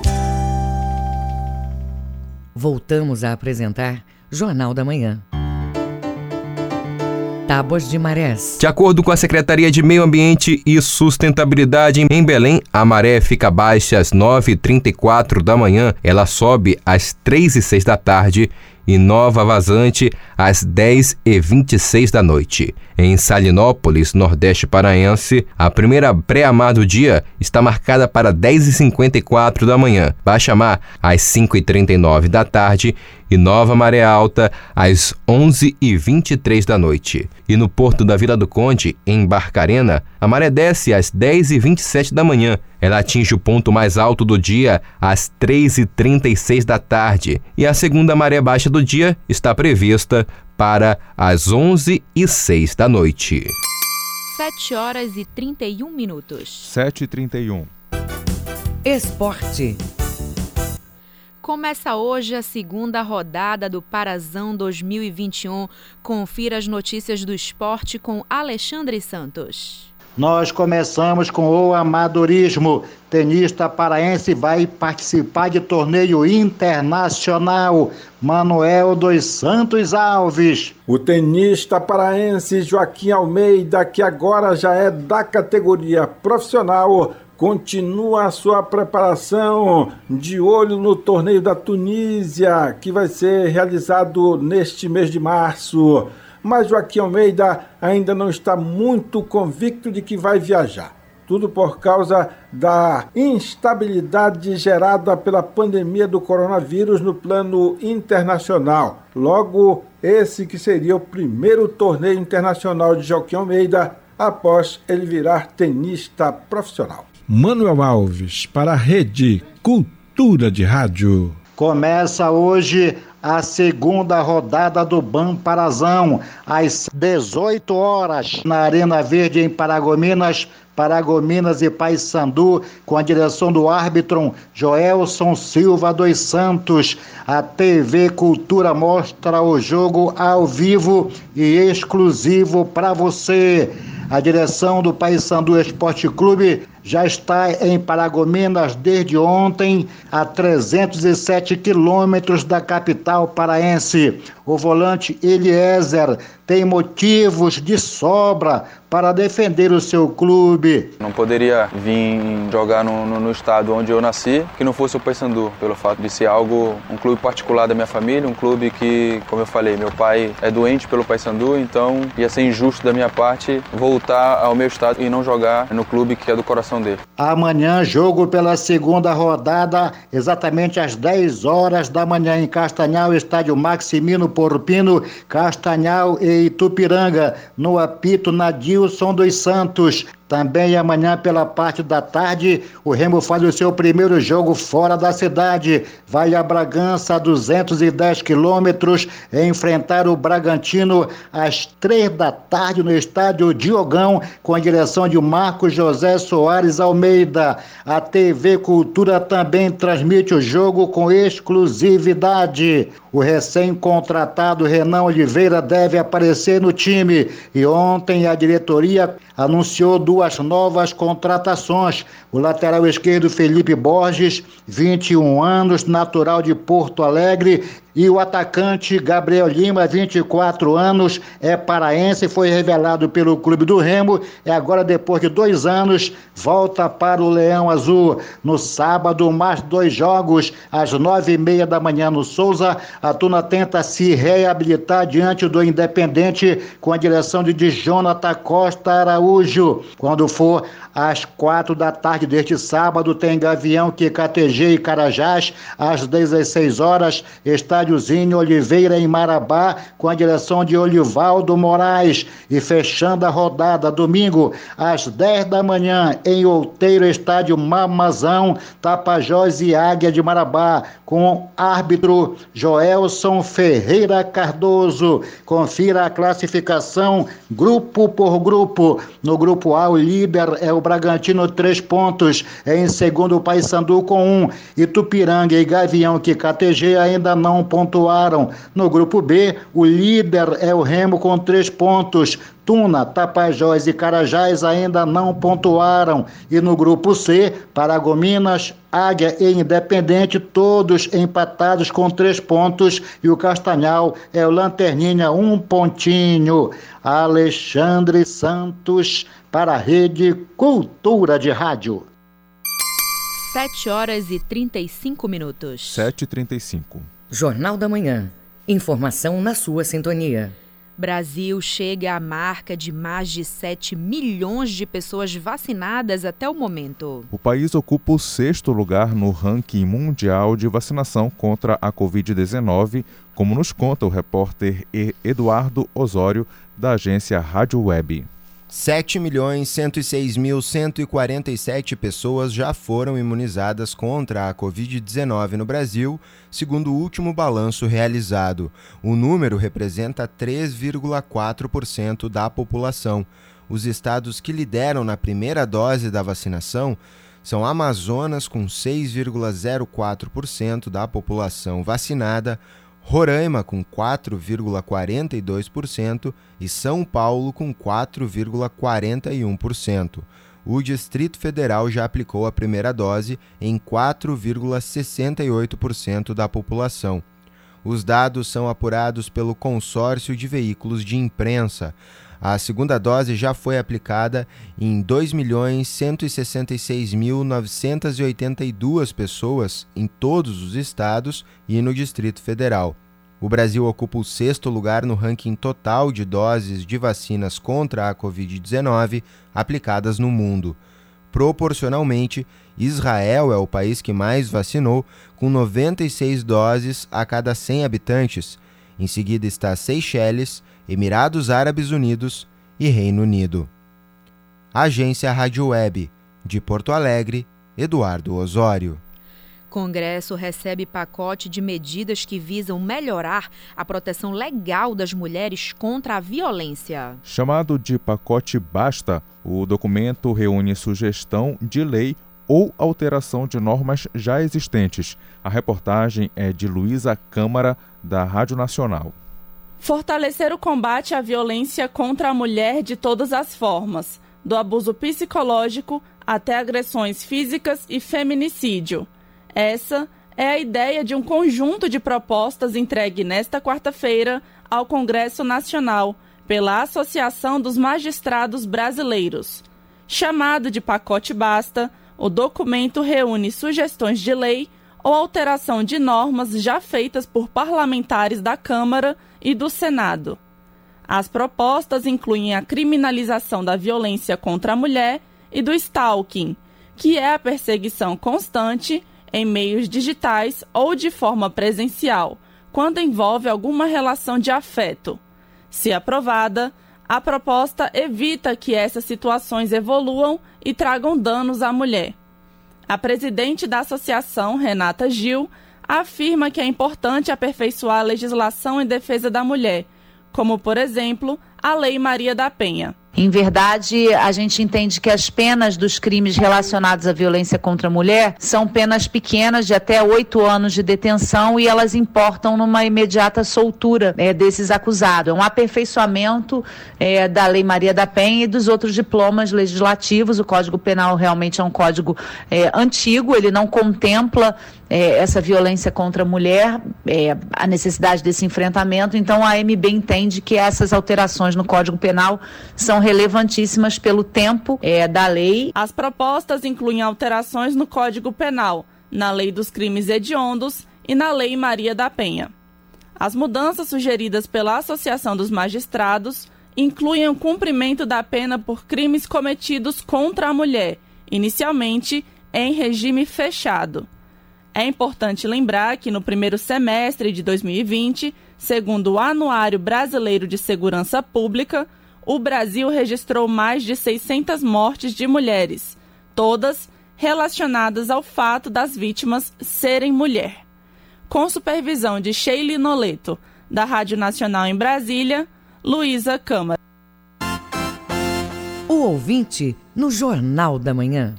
Voltamos a apresentar Jornal da Manhã. Tábuas de marés. De acordo com a Secretaria de Meio Ambiente e Sustentabilidade em Belém, a maré fica baixa às 9h34 da manhã, ela sobe às 3 e 6 da tarde e Nova Vazante às 10h26 da noite. Em Salinópolis, Nordeste Paraense, a primeira pré-amar do dia está marcada para 10h54 da manhã, baixa mar às 5h39 da tarde e Nova Maré Alta às 11h23 da noite. E no porto da Vila do Conde, em Barcarena, a maré desce às 10h27 da manhã. Ela atinge o ponto mais alto do dia às 3h36 da tarde. E a segunda maré baixa do dia está prevista para as 11h06 da noite. 7 horas e 31 minutos. 7 e 31. Esporte. Começa hoje a segunda rodada do Parazão 2021. Confira as notícias do esporte com Alexandre Santos. Nós começamos com o amadorismo. Tenista paraense vai participar de torneio internacional. Manuel dos Santos Alves. O tenista paraense Joaquim Almeida, que agora já é da categoria profissional, continua a sua preparação de olho no torneio da Tunísia, que vai ser realizado neste mês de março. Mas Joaquim Almeida ainda não está muito convicto de que vai viajar. Tudo por causa da instabilidade gerada pela pandemia do coronavírus no plano internacional. Logo, esse que seria o primeiro torneio internacional de Joaquim Almeida após ele virar tenista profissional. Manuel Alves, para a Rede Cultura de Rádio. Começa hoje a segunda rodada do Ban Parazão, às 18 horas, na Arena Verde, em Paragominas. Paragominas e Paysandu, com a direção do árbitro Joelson Silva dos Santos. A TV Cultura mostra o jogo ao vivo e exclusivo para você. A direção do Paysandu Esporte Clube já está em Paragominas desde ontem, a 307 quilômetros da capital paraense. O volante Eliezer tem motivos de sobra para defender o seu clube. Não poderia vir jogar no, no, no, estado onde eu nasci que não fosse o Paysandu, pelo fato de ser algo, um clube particular da minha família, um clube que, como eu falei, meu pai é doente pelo Paysandu, então ia ser injusto da minha parte voltar ao meu estado e não jogar no clube que é do coração dele. Amanhã, jogo pela segunda rodada, exatamente às 10 horas da manhã em Castanhal, estádio Maximino Porpino, Castanhal e Itupiranga, no apito Nadilson dos Santos. Também amanhã, pela parte da tarde, o Remo faz o seu primeiro jogo fora da cidade. Vai a Bragança, a 210 quilômetros, enfrentar o Bragantino às três da tarde no estádio Diogão, com a direção de Marcos José Soares Almeida. A TV Cultura também transmite o jogo com exclusividade. O recém-contratado Renan Oliveira deve aparecer no time e ontem a diretoria anunciou duas novas contratações. O lateral esquerdo Felipe Borges, 21 anos, natural de Porto Alegre, e o atacante Gabriel Lima, 24 anos, é paraense, foi revelado pelo Clube do Remo e agora, depois de dois anos, volta para o Leão Azul. No sábado, mais dois jogos, às nove e meia da manhã no Souza, a Tuna tenta se reabilitar diante do Independente com a direção de Jonathan Costa Araújo. Quando for às quatro da tarde deste sábado, tem Gavião, KTG e Carajás, às 16 horas, Estádiozinho Oliveira em Marabá, com a direção de Olivaldo Moraes. E fechando a rodada, domingo, às 10 da manhã, em Outeiro, Estádio Mamazão, Tapajós e Águia de Marabá, com árbitro Joelson Ferreira Cardoso. Confira a classificação grupo por grupo. No grupo A, o líder é o Bragantino, três pontos. Em segundo, o Paysandu com um. Itupiranga e Gavião, que KTG ainda não pontuaram. No grupo B, o líder é o Remo com três pontos. Tuna, Tapajós e Carajás ainda não pontuaram. E no grupo C, Paragominas, Águia e Independente, todos empatados com três pontos. E o Castanhal é o Lanterninha, um pontinho. Alexandre Santos, para a Rede Cultura de Rádio. 7 horas e 35 minutos. 7 e 35. Jornal da Manhã. Informação na sua sintonia. Brasil chega à marca de mais de 7 milhões de pessoas vacinadas até o momento. O país ocupa o sexto lugar no ranking mundial de vacinação contra a Covid-19, como nos conta o repórter Eduardo Osório, da agência Rádio Web. 7.106.147 pessoas já foram imunizadas contra a Covid-19 no Brasil, segundo o último balanço realizado. O número representa 3,4% da população. Os estados que lideram na primeira dose da vacinação são Amazonas, com 6,04% da população vacinada, Roraima com 4,42% e São Paulo com 4,41%. O Distrito Federal já aplicou a primeira dose em 4,68% da população. Os dados são apurados pelo Consórcio de Veículos de Imprensa. A segunda dose já foi aplicada em 2.166.982 pessoas em todos os estados e no Distrito Federal. O Brasil ocupa o sexto lugar no ranking total de doses de vacinas contra a Covid-19 aplicadas no mundo. Proporcionalmente, Israel é o país que mais vacinou, com 96 doses a cada 100 habitantes. Em seguida está Seychelles, Emirados Árabes Unidos e Reino Unido. Agência Rádio Web, de Porto Alegre, Eduardo Osório. Congresso recebe pacote de medidas que visam melhorar a proteção legal das mulheres contra a violência. Chamado de pacote Basta, o documento reúne sugestão de lei ou alteração de normas já existentes. A reportagem é de Luísa Câmara, da Rádio Nacional. Fortalecer o combate à violência contra a mulher de todas as formas, do abuso psicológico até agressões físicas e feminicídio. Essa é a ideia de um conjunto de propostas entregue nesta quarta-feira ao Congresso Nacional pela Associação dos Magistrados Brasileiros. Chamado de Pacote Basta, o documento reúne sugestões de lei ou alteração de normas já feitas por parlamentares da Câmara e do Senado. As propostas incluem a criminalização da violência contra a mulher e do stalking, que é a perseguição constante em meios digitais ou de forma presencial, quando envolve alguma relação de afeto. Se aprovada, a proposta evita que essas situações evoluam e tragam danos à mulher. A presidente da associação, Renata Gil, afirma que é importante aperfeiçoar a legislação em defesa da mulher, como, por exemplo, a Lei Maria da Penha. Em verdade, a gente entende que as penas dos crimes relacionados à violência contra a mulher são penas pequenas, de até oito anos de detenção, e elas importam numa imediata soltura é, desses acusados. É um aperfeiçoamento é, da Lei Maria da Penha e dos outros diplomas legislativos. O Código Penal realmente é um código é, antigo, ele não contempla é, essa violência contra a mulher, é, a necessidade desse enfrentamento. Então, a MB entende que essas alterações no Código Penal são relevantíssimas pelo tempo é, da lei. As propostas incluem alterações no Código Penal, na Lei dos Crimes Hediondos e na Lei Maria da Penha. As mudanças sugeridas pela Associação dos Magistrados incluem o cumprimento da pena por crimes cometidos contra a mulher, inicialmente em regime fechado. É importante lembrar que no primeiro semestre de 2020, segundo o Anuário Brasileiro de Segurança Pública, o Brasil registrou mais de 600 mortes de mulheres, todas relacionadas ao fato das vítimas serem mulher. Com supervisão de Sheila Noleto, da Rádio Nacional em Brasília, Luísa Câmara. O ouvinte no Jornal da Manhã.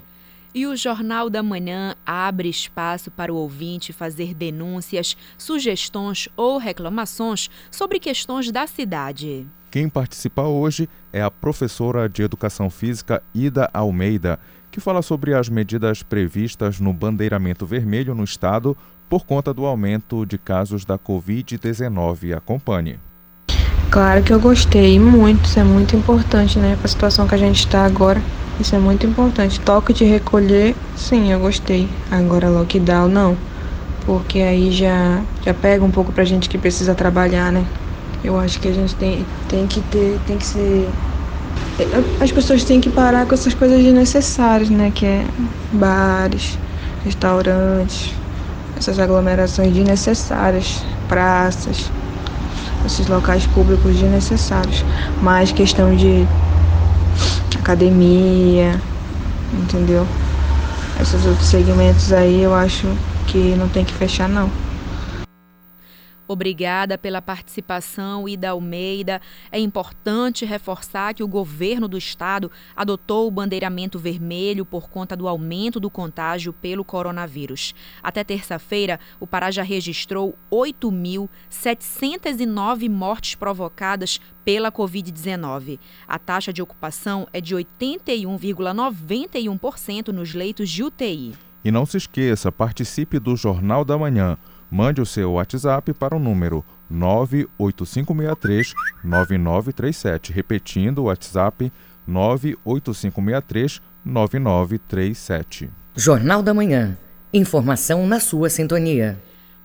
E o Jornal da Manhã abre espaço para o ouvinte fazer denúncias, sugestões ou reclamações sobre questões da cidade. Quem participa hoje é a professora de Educação Física Ida Almeida, que fala sobre as medidas previstas no bandeiramento vermelho no estado por conta do aumento de casos da Covid-19. Acompanhe. Claro que eu gostei muito, isso é muito importante, né, para a situação que a gente está agora. Isso é muito importante. Toque de recolher, sim, eu gostei. Agora lockdown, não. porque aí já, já pega um pouco pra gente que precisa trabalhar, né? Eu acho que a gente tem, tem que ter, tem que ser. As pessoas têm que parar com essas coisas desnecessárias, né? Que é bares, restaurantes, essas aglomerações desnecessárias, praças, esses locais públicos desnecessários. Mas questão de academia, entendeu? Esses outros segmentos aí eu acho que não tem que fechar não. Obrigada pela participação, Ida Almeida. É importante reforçar que o governo do estado adotou o bandeiramento vermelho por conta do aumento do contágio pelo coronavírus. Até terça-feira, o Pará já registrou 8.709 mortes provocadas pela Covid-19. A taxa de ocupação é de 81,91% nos leitos de UTI. E não se esqueça, participe do Jornal da Manhã. Mande o seu WhatsApp para o número 98563-9937. Repetindo o WhatsApp 98563-9937. Jornal da Manhã. Informação na sua sintonia.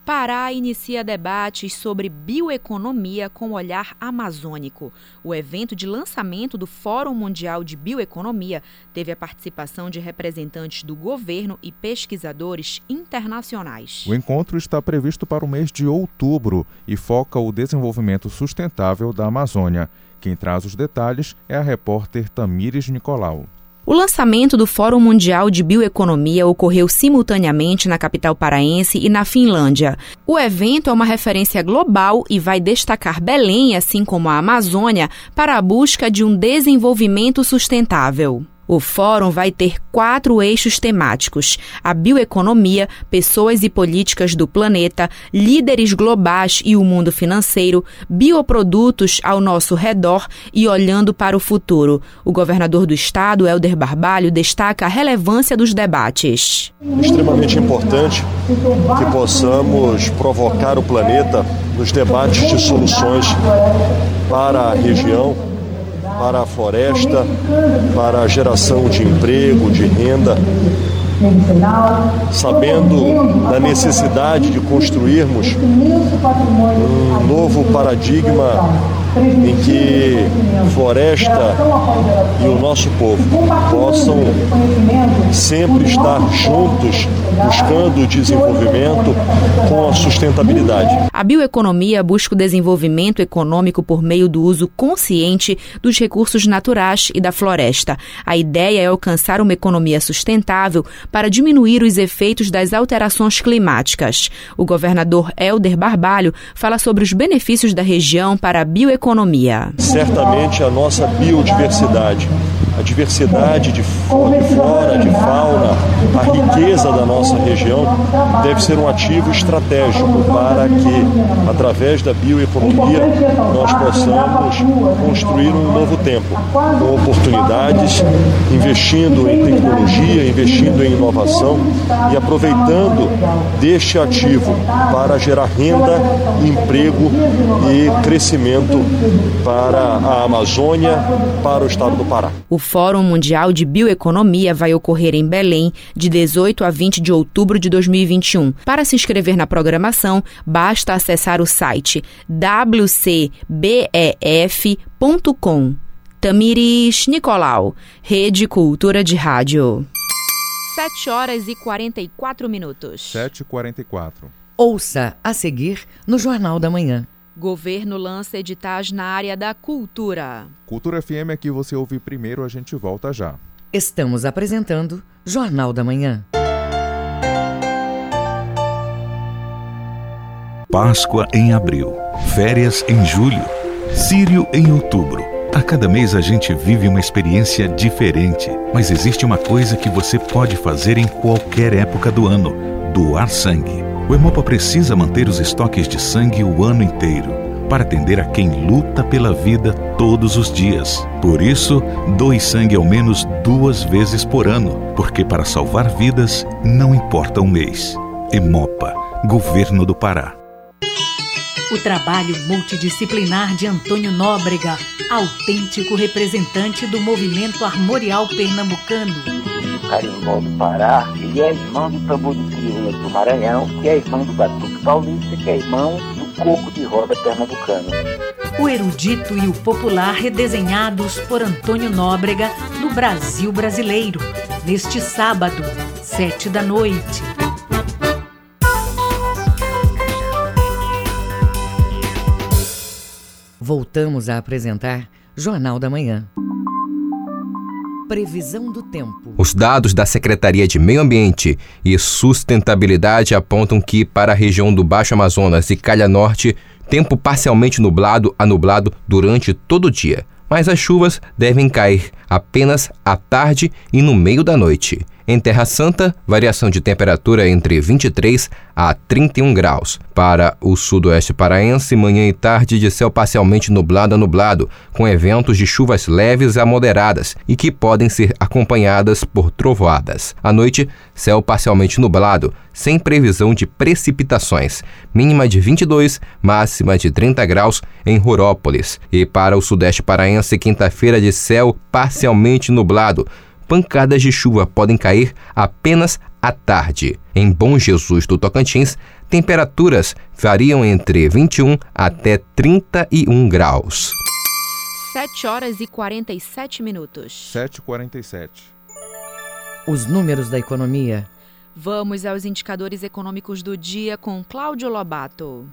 Pará inicia debates sobre bioeconomia com olhar amazônico. O evento de lançamento do Fórum Mundial de Bioeconomia teve a participação de representantes do governo e pesquisadores internacionais. O encontro está previsto para o mês de outubro e foca o desenvolvimento sustentável da Amazônia. Quem traz os detalhes é a repórter Tamires Nicolau. O lançamento do Fórum Mundial de Bioeconomia ocorreu simultaneamente na capital paraense e na Finlândia. O evento é uma referência global e vai destacar Belém, assim como a Amazônia, para a busca de um desenvolvimento sustentável. O fórum vai ter quatro eixos temáticos: a bioeconomia, pessoas e políticas do planeta, líderes globais e o mundo financeiro, bioprodutos ao nosso redor e olhando para o futuro. O governador do estado, Helder Barbalho, destaca a relevância dos debates. Extremamente importante que possamos provocar o planeta nos debates de soluções para a região para a floresta, para a geração de emprego, de renda, sabendo da necessidade de construirmos um novo paradigma em que floresta e o nosso povo possam sempre estar juntos buscando o desenvolvimento com a sustentabilidade. A bioeconomia busca o desenvolvimento econômico por meio do uso consciente dos recursos naturais e da floresta. A ideia é alcançar uma economia sustentável para diminuir os efeitos das alterações climáticas. O governador Helder Barbalho fala sobre os benefícios da região para a bioeconomia. Certamente a nossa biodiversidade a diversidade de flora, de fauna, a riqueza da nossa região deve ser um ativo estratégico para que, através da bioeconomia, nós possamos construir um novo tempo, com oportunidades, investindo em tecnologia, investindo em inovação e aproveitando deste ativo para gerar renda, emprego e crescimento para a Amazônia, para o estado do Pará. O Fórum Mundial de Bioeconomia vai ocorrer em Belém de 18 a 20 de outubro de 2021. Para se inscrever na programação, basta acessar o site wcbef.com. Tamiris Nicolau, Rede Cultura de Rádio. 7 horas e 44 minutos. 7 e 44. Ouça a seguir no Jornal da Manhã. Governo lança editais na área da cultura. Cultura FM aqui você ouve primeiro, a gente volta já. Estamos apresentando Jornal da Manhã. Páscoa em abril, férias em julho, Sírio em outubro. A cada mês a gente vive uma experiência diferente, mas existe uma coisa que você pode fazer em qualquer época do ano: doar sangue. O Hemopa precisa manter os estoques de sangue o ano inteiro para atender a quem luta pela vida todos os dias. Por isso, doe sangue ao menos duas vezes por ano, porque para salvar vidas não importa o mês. Hemopa, Governo do Pará. O trabalho multidisciplinar de Antônio Nóbrega, autêntico representante do movimento armorial pernambucano carimbó do Pará, ele é irmão do tambor de crioula do Maranhão, que é irmão do batuque paulista, que é irmão do coco de roda pernambucano. O erudito e o popular redesenhados por Antônio Nóbrega no Brasil brasileiro, neste sábado, sete da noite. Voltamos a apresentar Jornal da Manhã. Previsão do tempo. Os dados da Secretaria de Meio Ambiente e Sustentabilidade apontam que, para a região do Baixo Amazonas e Calha Norte, tempo parcialmente nublado a nublado durante todo o dia. Mas as chuvas devem cair apenas à tarde e no meio da noite. Em Terra Santa, variação de temperatura entre 23 a 31 graus. Para o sudoeste paraense, manhã e tarde de céu parcialmente nublado a nublado, com eventos de chuvas leves a moderadas e que podem ser acompanhadas por trovoadas. À noite, céu parcialmente nublado, sem previsão de precipitações. Mínima de 22, máxima de 30 graus em Rurópolis. E para o sudeste paraense, quinta-feira de céu parcialmente nublado pancadas de chuva podem cair apenas à tarde. Em Bom Jesus do Tocantins, temperaturas variam entre 21 até 31 graus. 7 horas e 47 minutos. 7h47. Os números da economia. Vamos aos indicadores econômicos do dia com Cláudio Lobato.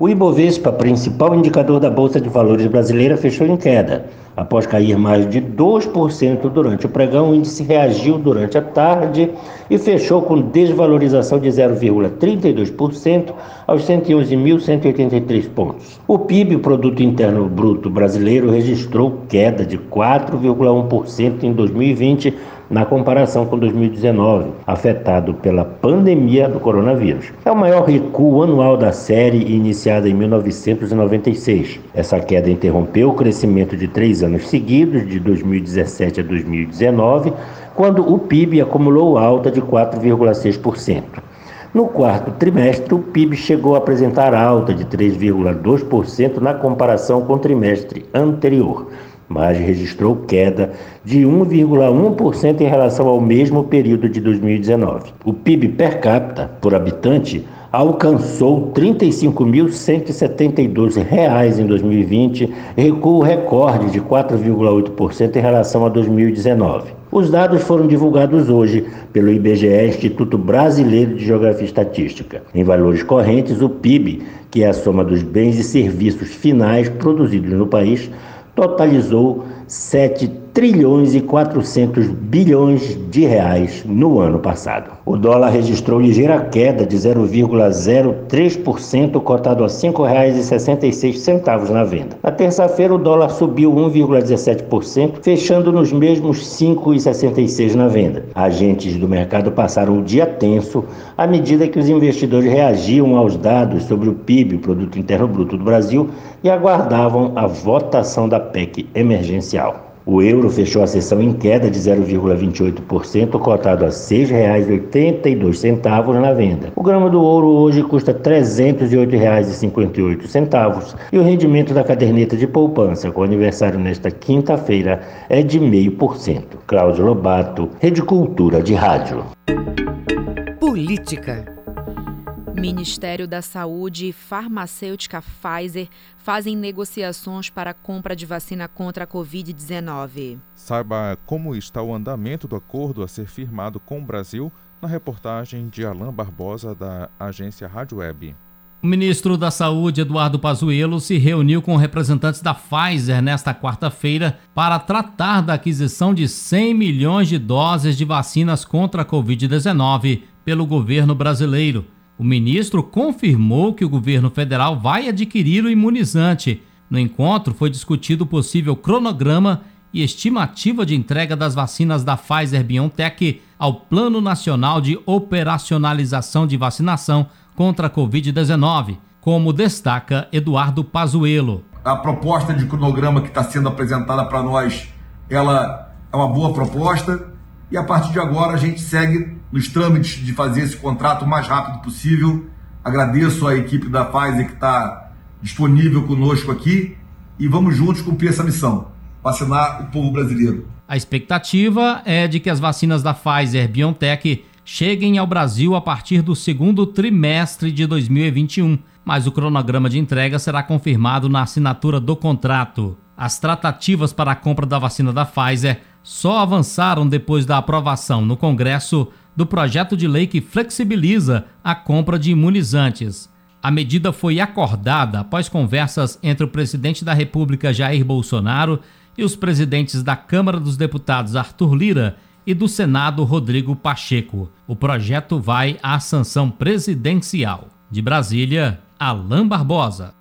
O Ibovespa, principal indicador da Bolsa de Valores brasileira, fechou em queda. Após cair mais de 2% durante o pregão, o índice reagiu durante a tarde e fechou com desvalorização de 0,32% aos 111.183 pontos. O PIB, o Produto Interno Bruto Brasileiro, registrou queda de 4,1% em 2020 na comparação com 2019, afetado pela pandemia do coronavírus. É o maior recuo anual da série iniciada em 1996. Essa queda interrompeu o crescimento de três anos seguidos, de 2017 a 2019, quando o PIB acumulou alta de 4,6%. No quarto trimestre, o PIB chegou a apresentar alta de 3,2% na comparação com o trimestre anterior mas registrou queda de 1,1% em relação ao mesmo período de 2019. O PIB per capita por habitante alcançou R$ 35.172 em 2020, recuo recorde de 4,8% em relação a 2019. Os dados foram divulgados hoje pelo IBGE, Instituto Brasileiro de Geografia e Estatística. Em valores correntes, o PIB, que é a soma dos bens e serviços finais produzidos no país, totalizou 7 trilhões e 400 bilhões de reais no ano passado. O dólar registrou ligeira queda de 0,03%, cotado a R$ 5,66 na venda. Na terça-feira, o dólar subiu 1,17%, fechando nos mesmos R$ 5,66 na venda. Agentes do mercado passaram o dia tenso à medida que os investidores reagiam aos dados sobre o PIB, o Produto Interno Bruto do Brasil, e aguardavam a votação da PEC emergencial. O euro fechou a sessão em queda de 0,28%, cotado a R$ 6,82 na venda. O grama do ouro hoje custa R$ 308,58 e o rendimento da caderneta de poupança, com aniversário nesta quinta-feira, é de 0,5%. Cláudio Lobato, Rede Cultura de Rádio. Política. Ministério da Saúde e farmacêutica Pfizer fazem negociações para a compra de vacina contra a Covid-19. Saiba como está o andamento do acordo a ser firmado com o Brasil na reportagem de Alain Barbosa, da agência Rádio Web. O ministro da Saúde, Eduardo Pazuello, se reuniu com representantes da Pfizer nesta quarta-feira para tratar da aquisição de 100 milhões de doses de vacinas contra a Covid-19 pelo governo brasileiro. O ministro confirmou que o governo federal vai adquirir o imunizante. No encontro foi discutido o possível cronograma e estimativa de entrega das vacinas da Pfizer BioNTech ao Plano Nacional de Operacionalização de Vacinação contra a Covid-19, como destaca Eduardo Pazuello. A proposta de cronograma que está sendo apresentada para nós, ela é uma boa proposta e a partir de agora a gente segue nos trâmites de fazer esse contrato o mais rápido possível. Agradeço a equipe da Pfizer que está disponível conosco aqui e vamos juntos cumprir essa missão, vacinar o povo brasileiro. A expectativa é de que as vacinas da Pfizer BioNTech cheguem ao Brasil a partir do segundo trimestre de 2021, mas o cronograma de entrega será confirmado na assinatura do contrato. As tratativas para a compra da vacina da Pfizer só avançaram depois da aprovação no Congresso do projeto de lei que flexibiliza a compra de imunizantes. A medida foi acordada após conversas entre o presidente da República Jair Bolsonaro e os presidentes da Câmara dos Deputados Arthur Lira e do Senado Rodrigo Pacheco. O projeto vai à sanção presidencial. De Brasília, Alain Barbosa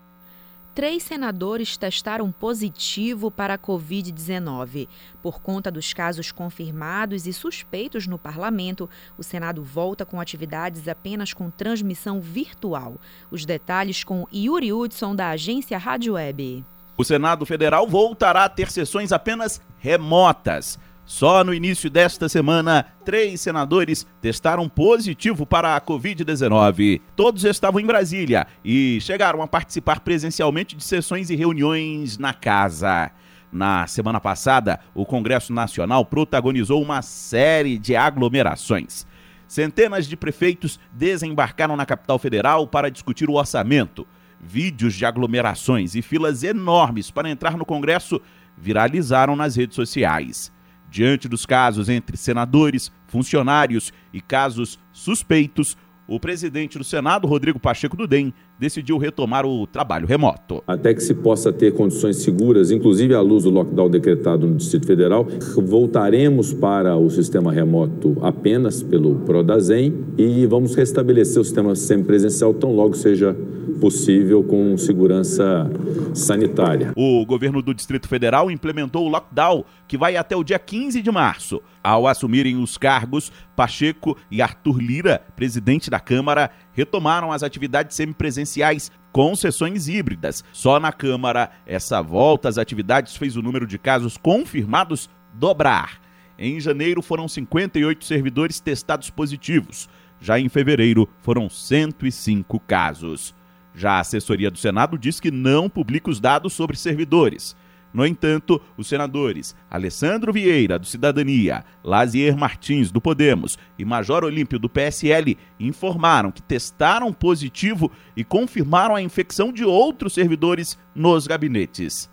três senadores testaram positivo para a Covid-19. Por conta dos casos confirmados e suspeitos no parlamento, o Senado volta com atividades apenas com transmissão virtual. Os detalhes com Yuri Hudson, da agência Rádio Web. O Senado Federal voltará a ter sessões apenas remotas. Só no início desta semana, três senadores testaram positivo para a Covid-19. Todos estavam em Brasília e chegaram a participar presencialmente de sessões e reuniões na casa. Na semana passada, o Congresso Nacional protagonizou uma série de aglomerações. Centenas de prefeitos desembarcaram na capital federal para discutir o orçamento. Vídeos de aglomerações e filas enormes para entrar no Congresso viralizaram nas redes sociais. Diante dos casos entre senadores, funcionários e casos suspeitos, o presidente do Senado, Rodrigo Pacheco do DEM, decidiu retomar o trabalho remoto. Até que se possa ter condições seguras, inclusive à luz do lockdown decretado no Distrito Federal, voltaremos para o sistema remoto apenas pelo Prodazem e vamos restabelecer o sistema semipresencial tão logo seja possível com segurança sanitária. O governo do Distrito Federal implementou o lockdown, que vai até o dia 15 de março. Ao assumirem os cargos, Pacheco e Arthur Lira, presidente da Câmara, retomaram as atividades semipresenciais com sessões híbridas. Só na Câmara, essa volta às atividades fez o número de casos confirmados dobrar. Em janeiro foram 58 servidores testados positivos. Já em fevereiro foram 105 casos. Já a assessoria do Senado diz que não publica os dados sobre servidores. No entanto, os senadores Alessandro Vieira, do Cidadania, Lazier Martins, do Podemos e Major Olímpio, do PSL, informaram que testaram positivo e confirmaram a infecção de outros servidores nos gabinetes.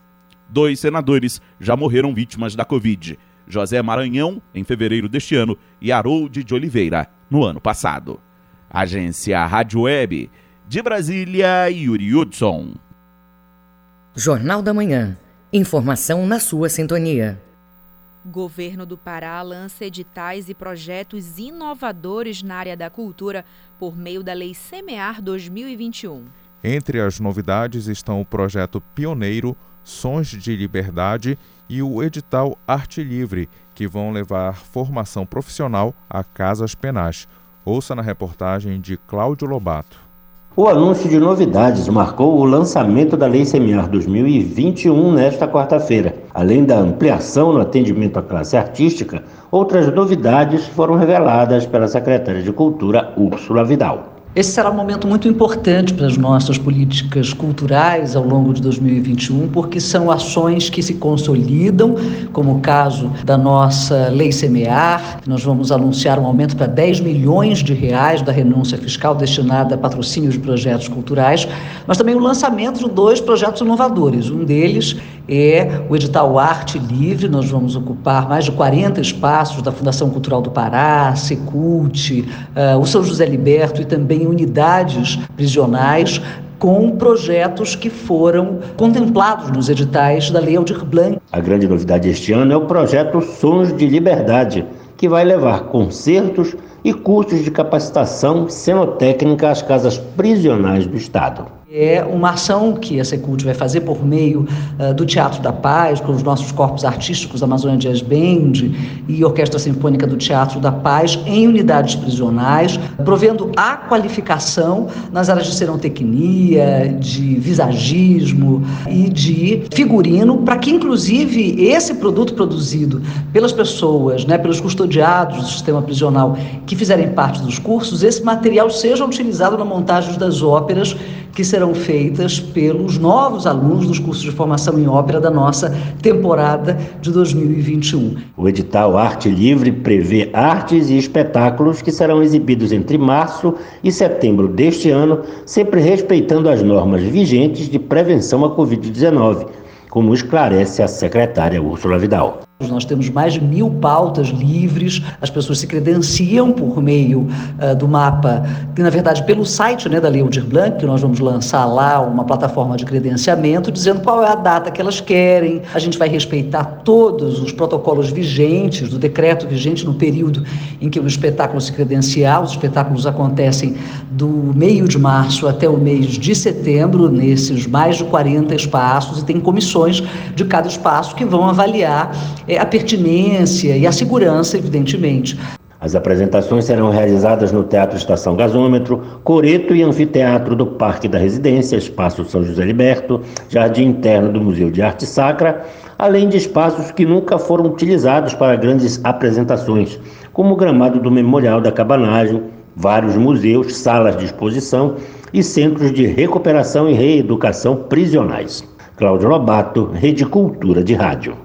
Dois senadores já morreram vítimas da Covid: José Maranhão, em fevereiro deste ano, e Harold de Oliveira, no ano passado. Agência Rádio Web de Brasília, Yuri Hudson. Jornal da Manhã. Informação na sua sintonia. Governo do Pará lança editais e projetos inovadores na área da cultura por meio da Lei Semear 2021. Entre as novidades estão o projeto pioneiro Sons de Liberdade e o edital Arte Livre, que vão levar formação profissional a casas penais. Ouça na reportagem de Cláudio Lobato. O anúncio de novidades marcou o lançamento da Lei Semiar 2021 nesta quarta-feira. Além da ampliação no atendimento à classe artística, outras novidades foram reveladas pela secretária de Cultura, Úrsula Vidal. Esse será um momento muito importante para as nossas políticas culturais ao longo de 2021, porque são ações que se consolidam, como o caso da nossa Lei Semear. Nós vamos anunciar um aumento para 10 milhões de reais da renúncia fiscal destinada a patrocínio de projetos culturais, mas também o lançamento de dois projetos inovadores. Um deles é o edital Arte Livre. Nós vamos ocupar mais de 40 espaços da Fundação Cultural do Pará, Secult, uh, o São José Liberto e também unidades prisionais com projetos que foram contemplados nos editais da Lei Aldir Blanc. A grande novidade este ano é o projeto Sons de Liberdade, que vai levar concertos e cursos de capacitação cenotécnica às casas prisionais do Estado é uma ação que a Secult vai fazer por meio uh, do Teatro da Paz, com os nossos corpos artísticos, Amazônia Jazz Band e Orquestra Sinfônica do Teatro da Paz, em unidades prisionais, provendo a qualificação nas áreas de serotecnia, de visagismo e de figurino, para que, inclusive, esse produto produzido pelas pessoas, né, pelos custodiados do sistema prisional que fizerem parte dos cursos, esse material seja utilizado na montagem das óperas que serão serão feitas pelos novos alunos dos cursos de formação em ópera da nossa temporada de 2021. O edital Arte Livre prevê artes e espetáculos que serão exibidos entre março e setembro deste ano, sempre respeitando as normas vigentes de prevenção à Covid-19, como esclarece a secretária Úrsula Vidal. Nós temos mais de mil pautas livres, as pessoas se credenciam por meio uh, do mapa, que na verdade pelo site né, da Lei Aldir Blanc, que nós vamos lançar lá uma plataforma de credenciamento, dizendo qual é a data que elas querem. A gente vai respeitar todos os protocolos vigentes, do decreto vigente no período em que o espetáculo se credenciar. Os espetáculos acontecem do meio de março até o mês de setembro, nesses mais de 40 espaços, e tem comissões de cada espaço que vão avaliar a pertinência e a segurança, evidentemente. As apresentações serão realizadas no Teatro Estação Gasômetro, Coreto e Anfiteatro do Parque da Residência, Espaço São José Liberto, Jardim Interno do Museu de Arte Sacra, além de espaços que nunca foram utilizados para grandes apresentações, como o gramado do Memorial da Cabanagem, vários museus, salas de exposição e centros de recuperação e reeducação prisionais. Cláudio Lobato, Rede Cultura de Rádio.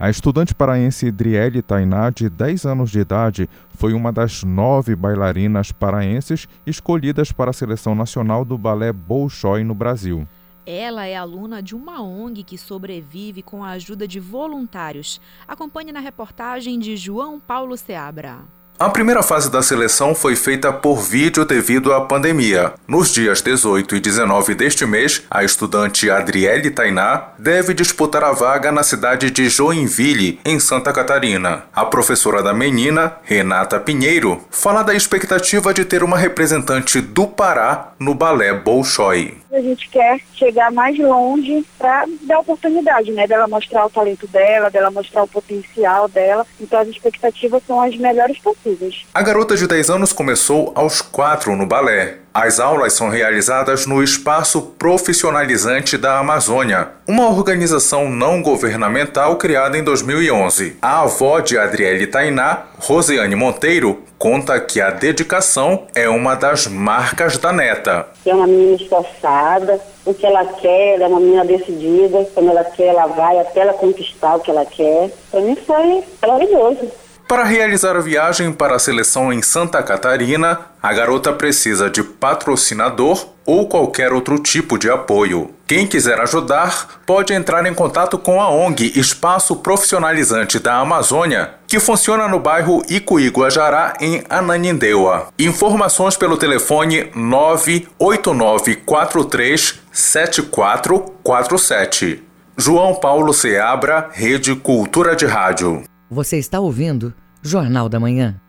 A estudante paraense Driele Tainá, de 10 anos de idade, foi uma das nove bailarinas paraenses escolhidas para a seleção nacional do balé Bolshoi no Brasil. Ela é aluna de uma ONG que sobrevive com a ajuda de voluntários. Acompanhe na reportagem de João Paulo Seabra. A primeira fase da seleção foi feita por vídeo devido à pandemia. Nos dias 18 e 19 deste mês, a estudante Adriele Tainá deve disputar a vaga na cidade de Joinville, em Santa Catarina. A professora da menina, Renata Pinheiro, fala da expectativa de ter uma representante do Pará no balé Bolshoi. A gente quer chegar mais longe para dar oportunidade, né? Dela mostrar o talento dela, dela mostrar o potencial dela. Então as expectativas são as melhores possíveis. A garota de 10 anos começou aos 4 no balé. As aulas são realizadas no Espaço Profissionalizante da Amazônia, uma organização não governamental criada em 2011. A avó de Adriele Tainá, Rosiane Monteiro, conta que a dedicação é uma das marcas da neta. É uma menina esforçada, o que ela quer, ela é uma menina decidida, quando ela quer, ela vai até ela conquistar o que ela quer. Para mim foi maravilhoso. Para realizar a viagem para a seleção em Santa Catarina, a garota precisa de patrocinador ou qualquer outro tipo de apoio. Quem quiser ajudar pode entrar em contato com a ONG Espaço Profissionalizante da Amazônia, que funciona no bairro Icuí-Guajará, em Ananindeua. Informações pelo telefone 989437447. João Paulo Seabra, Rede Cultura de Rádio. Você está ouvindo Jornal da Manhã.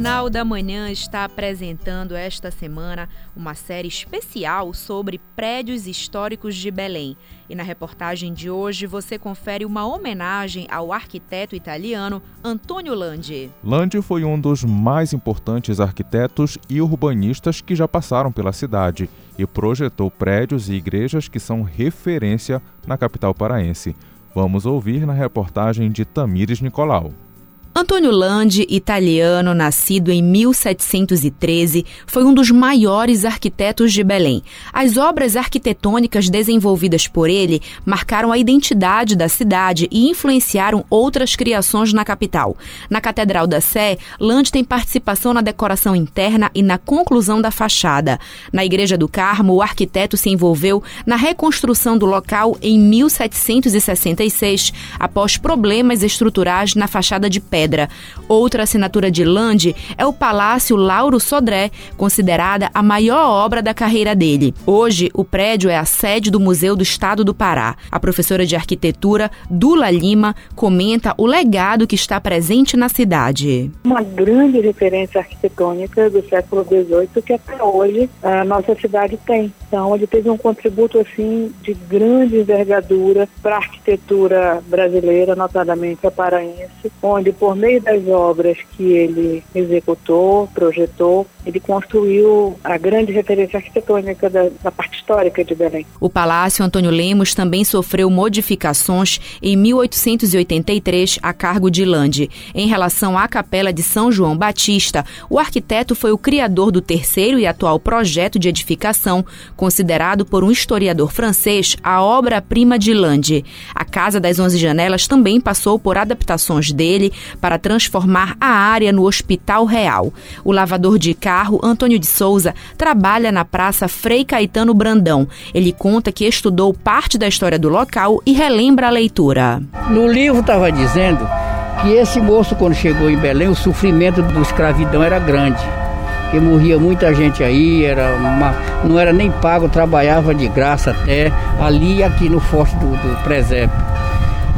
Jornal da Manhã está apresentando esta semana uma série especial sobre prédios históricos de Belém. E na reportagem de hoje você confere uma homenagem ao arquiteto italiano Antonio Landi. Landi foi um dos mais importantes arquitetos e urbanistas que já passaram pela cidade e projetou prédios e igrejas que são referência na capital paraense. Vamos ouvir na reportagem de Tamires Nicolau. Antônio Landi, italiano, nascido em 1713, foi um dos maiores arquitetos de Belém. As obras arquitetônicas desenvolvidas por ele marcaram a identidade da cidade e influenciaram outras criações na capital. Na Catedral da Sé, Landi tem participação na decoração interna e na conclusão da fachada. Na Igreja do Carmo, o arquiteto se envolveu na reconstrução do local em 1766, após problemas estruturais na fachada de pedra pedra. Outra assinatura de Lande é o Palácio Lauro Sodré, considerada a maior obra da carreira dele. Hoje, o prédio é a sede do Museu do Estado do Pará. A professora de arquitetura, Dula Lima, comenta o legado que está presente na cidade. Uma grande referência arquitetônica do século XVIII que até hoje a nossa cidade tem Então, ele teve um contributo assim de grande envergadura para a arquitetura brasileira, notadamente a paraense, onde por meio das obras que ele executou, projetou, ele construiu a grande referência arquitetônica da, da parte histórica de Belém. O Palácio Antônio Lemos também sofreu modificações em 1883 a cargo de Lande. Em relação à Capela de São João Batista, o arquiteto foi o criador do terceiro e atual projeto de edificação, considerado por um historiador francês a obra-prima de Lande. A Casa das Onze Janelas também passou por adaptações dele para transformar a área no Hospital Real. O lavador de carro, Antônio de Souza, trabalha na Praça Frei Caetano Brandão. Ele conta que estudou parte da história do local e relembra a leitura. No livro estava dizendo que esse moço, quando chegou em Belém, o sofrimento da escravidão era grande. Que morria muita gente aí, era uma, não era nem pago, trabalhava de graça até, ali aqui no forte do, do presépio.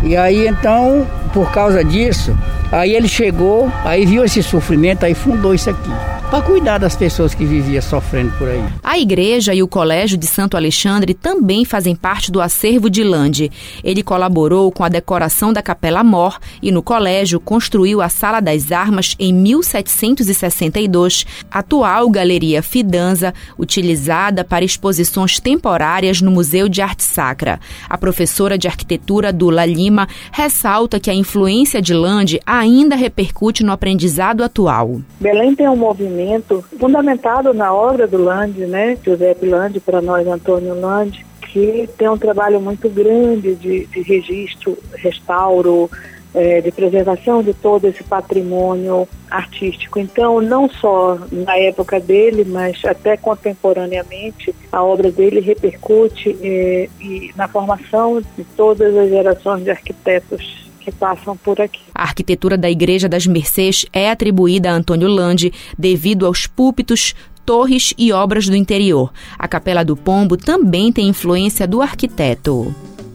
E aí então, por causa disso, aí ele chegou, aí viu esse sofrimento, aí fundou isso aqui para cuidar das pessoas que viviam sofrendo por aí. A igreja e o Colégio de Santo Alexandre também fazem parte do acervo de Lande. Ele colaborou com a decoração da Capela Mor e no colégio construiu a Sala das Armas em 1762, atual Galeria Fidanza, utilizada para exposições temporárias no Museu de Arte Sacra. A professora de arquitetura Dula Lima ressalta que a influência de Lande ainda repercute no aprendizado atual. Belém tem um movimento fundamentado na obra do Lande, né, Giuseppe Lande, para nós Antônio Lande, que tem um trabalho muito grande de, de registro, restauro, é, de preservação de todo esse patrimônio artístico. Então, não só na época dele, mas até contemporaneamente, a obra dele repercute é, na formação de todas as gerações de arquitetos que passam por aqui. A arquitetura da Igreja das Mercês é atribuída a Antônio Lande devido aos púlpitos, torres e obras do interior. A Capela do Pombo também tem influência do arquiteto.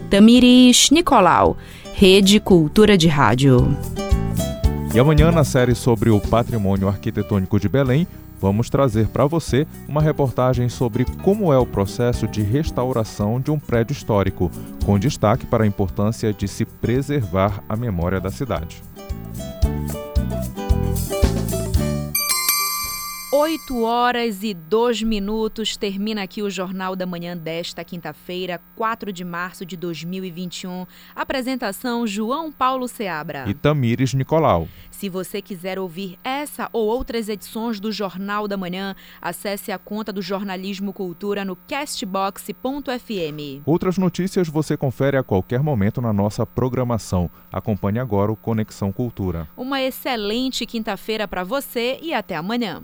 Tamiris Nicolau, Rede Cultura de Rádio. E amanhã, na série sobre o patrimônio arquitetônico de Belém, vamos trazer para você uma reportagem sobre como é o processo de restauração de um prédio histórico, com destaque para a importância de se preservar a memória da cidade. 8 horas e 2 minutos. Termina aqui o Jornal da Manhã desta quinta-feira, 4 de março de 2021. Apresentação: João Paulo Seabra. E Tamires Nicolau. Se você quiser ouvir essa ou outras edições do Jornal da Manhã, acesse a conta do Jornalismo Cultura no castbox.fm. Outras notícias você confere a qualquer momento na nossa programação. Acompanhe agora o Conexão Cultura. Uma excelente quinta-feira para você e até amanhã.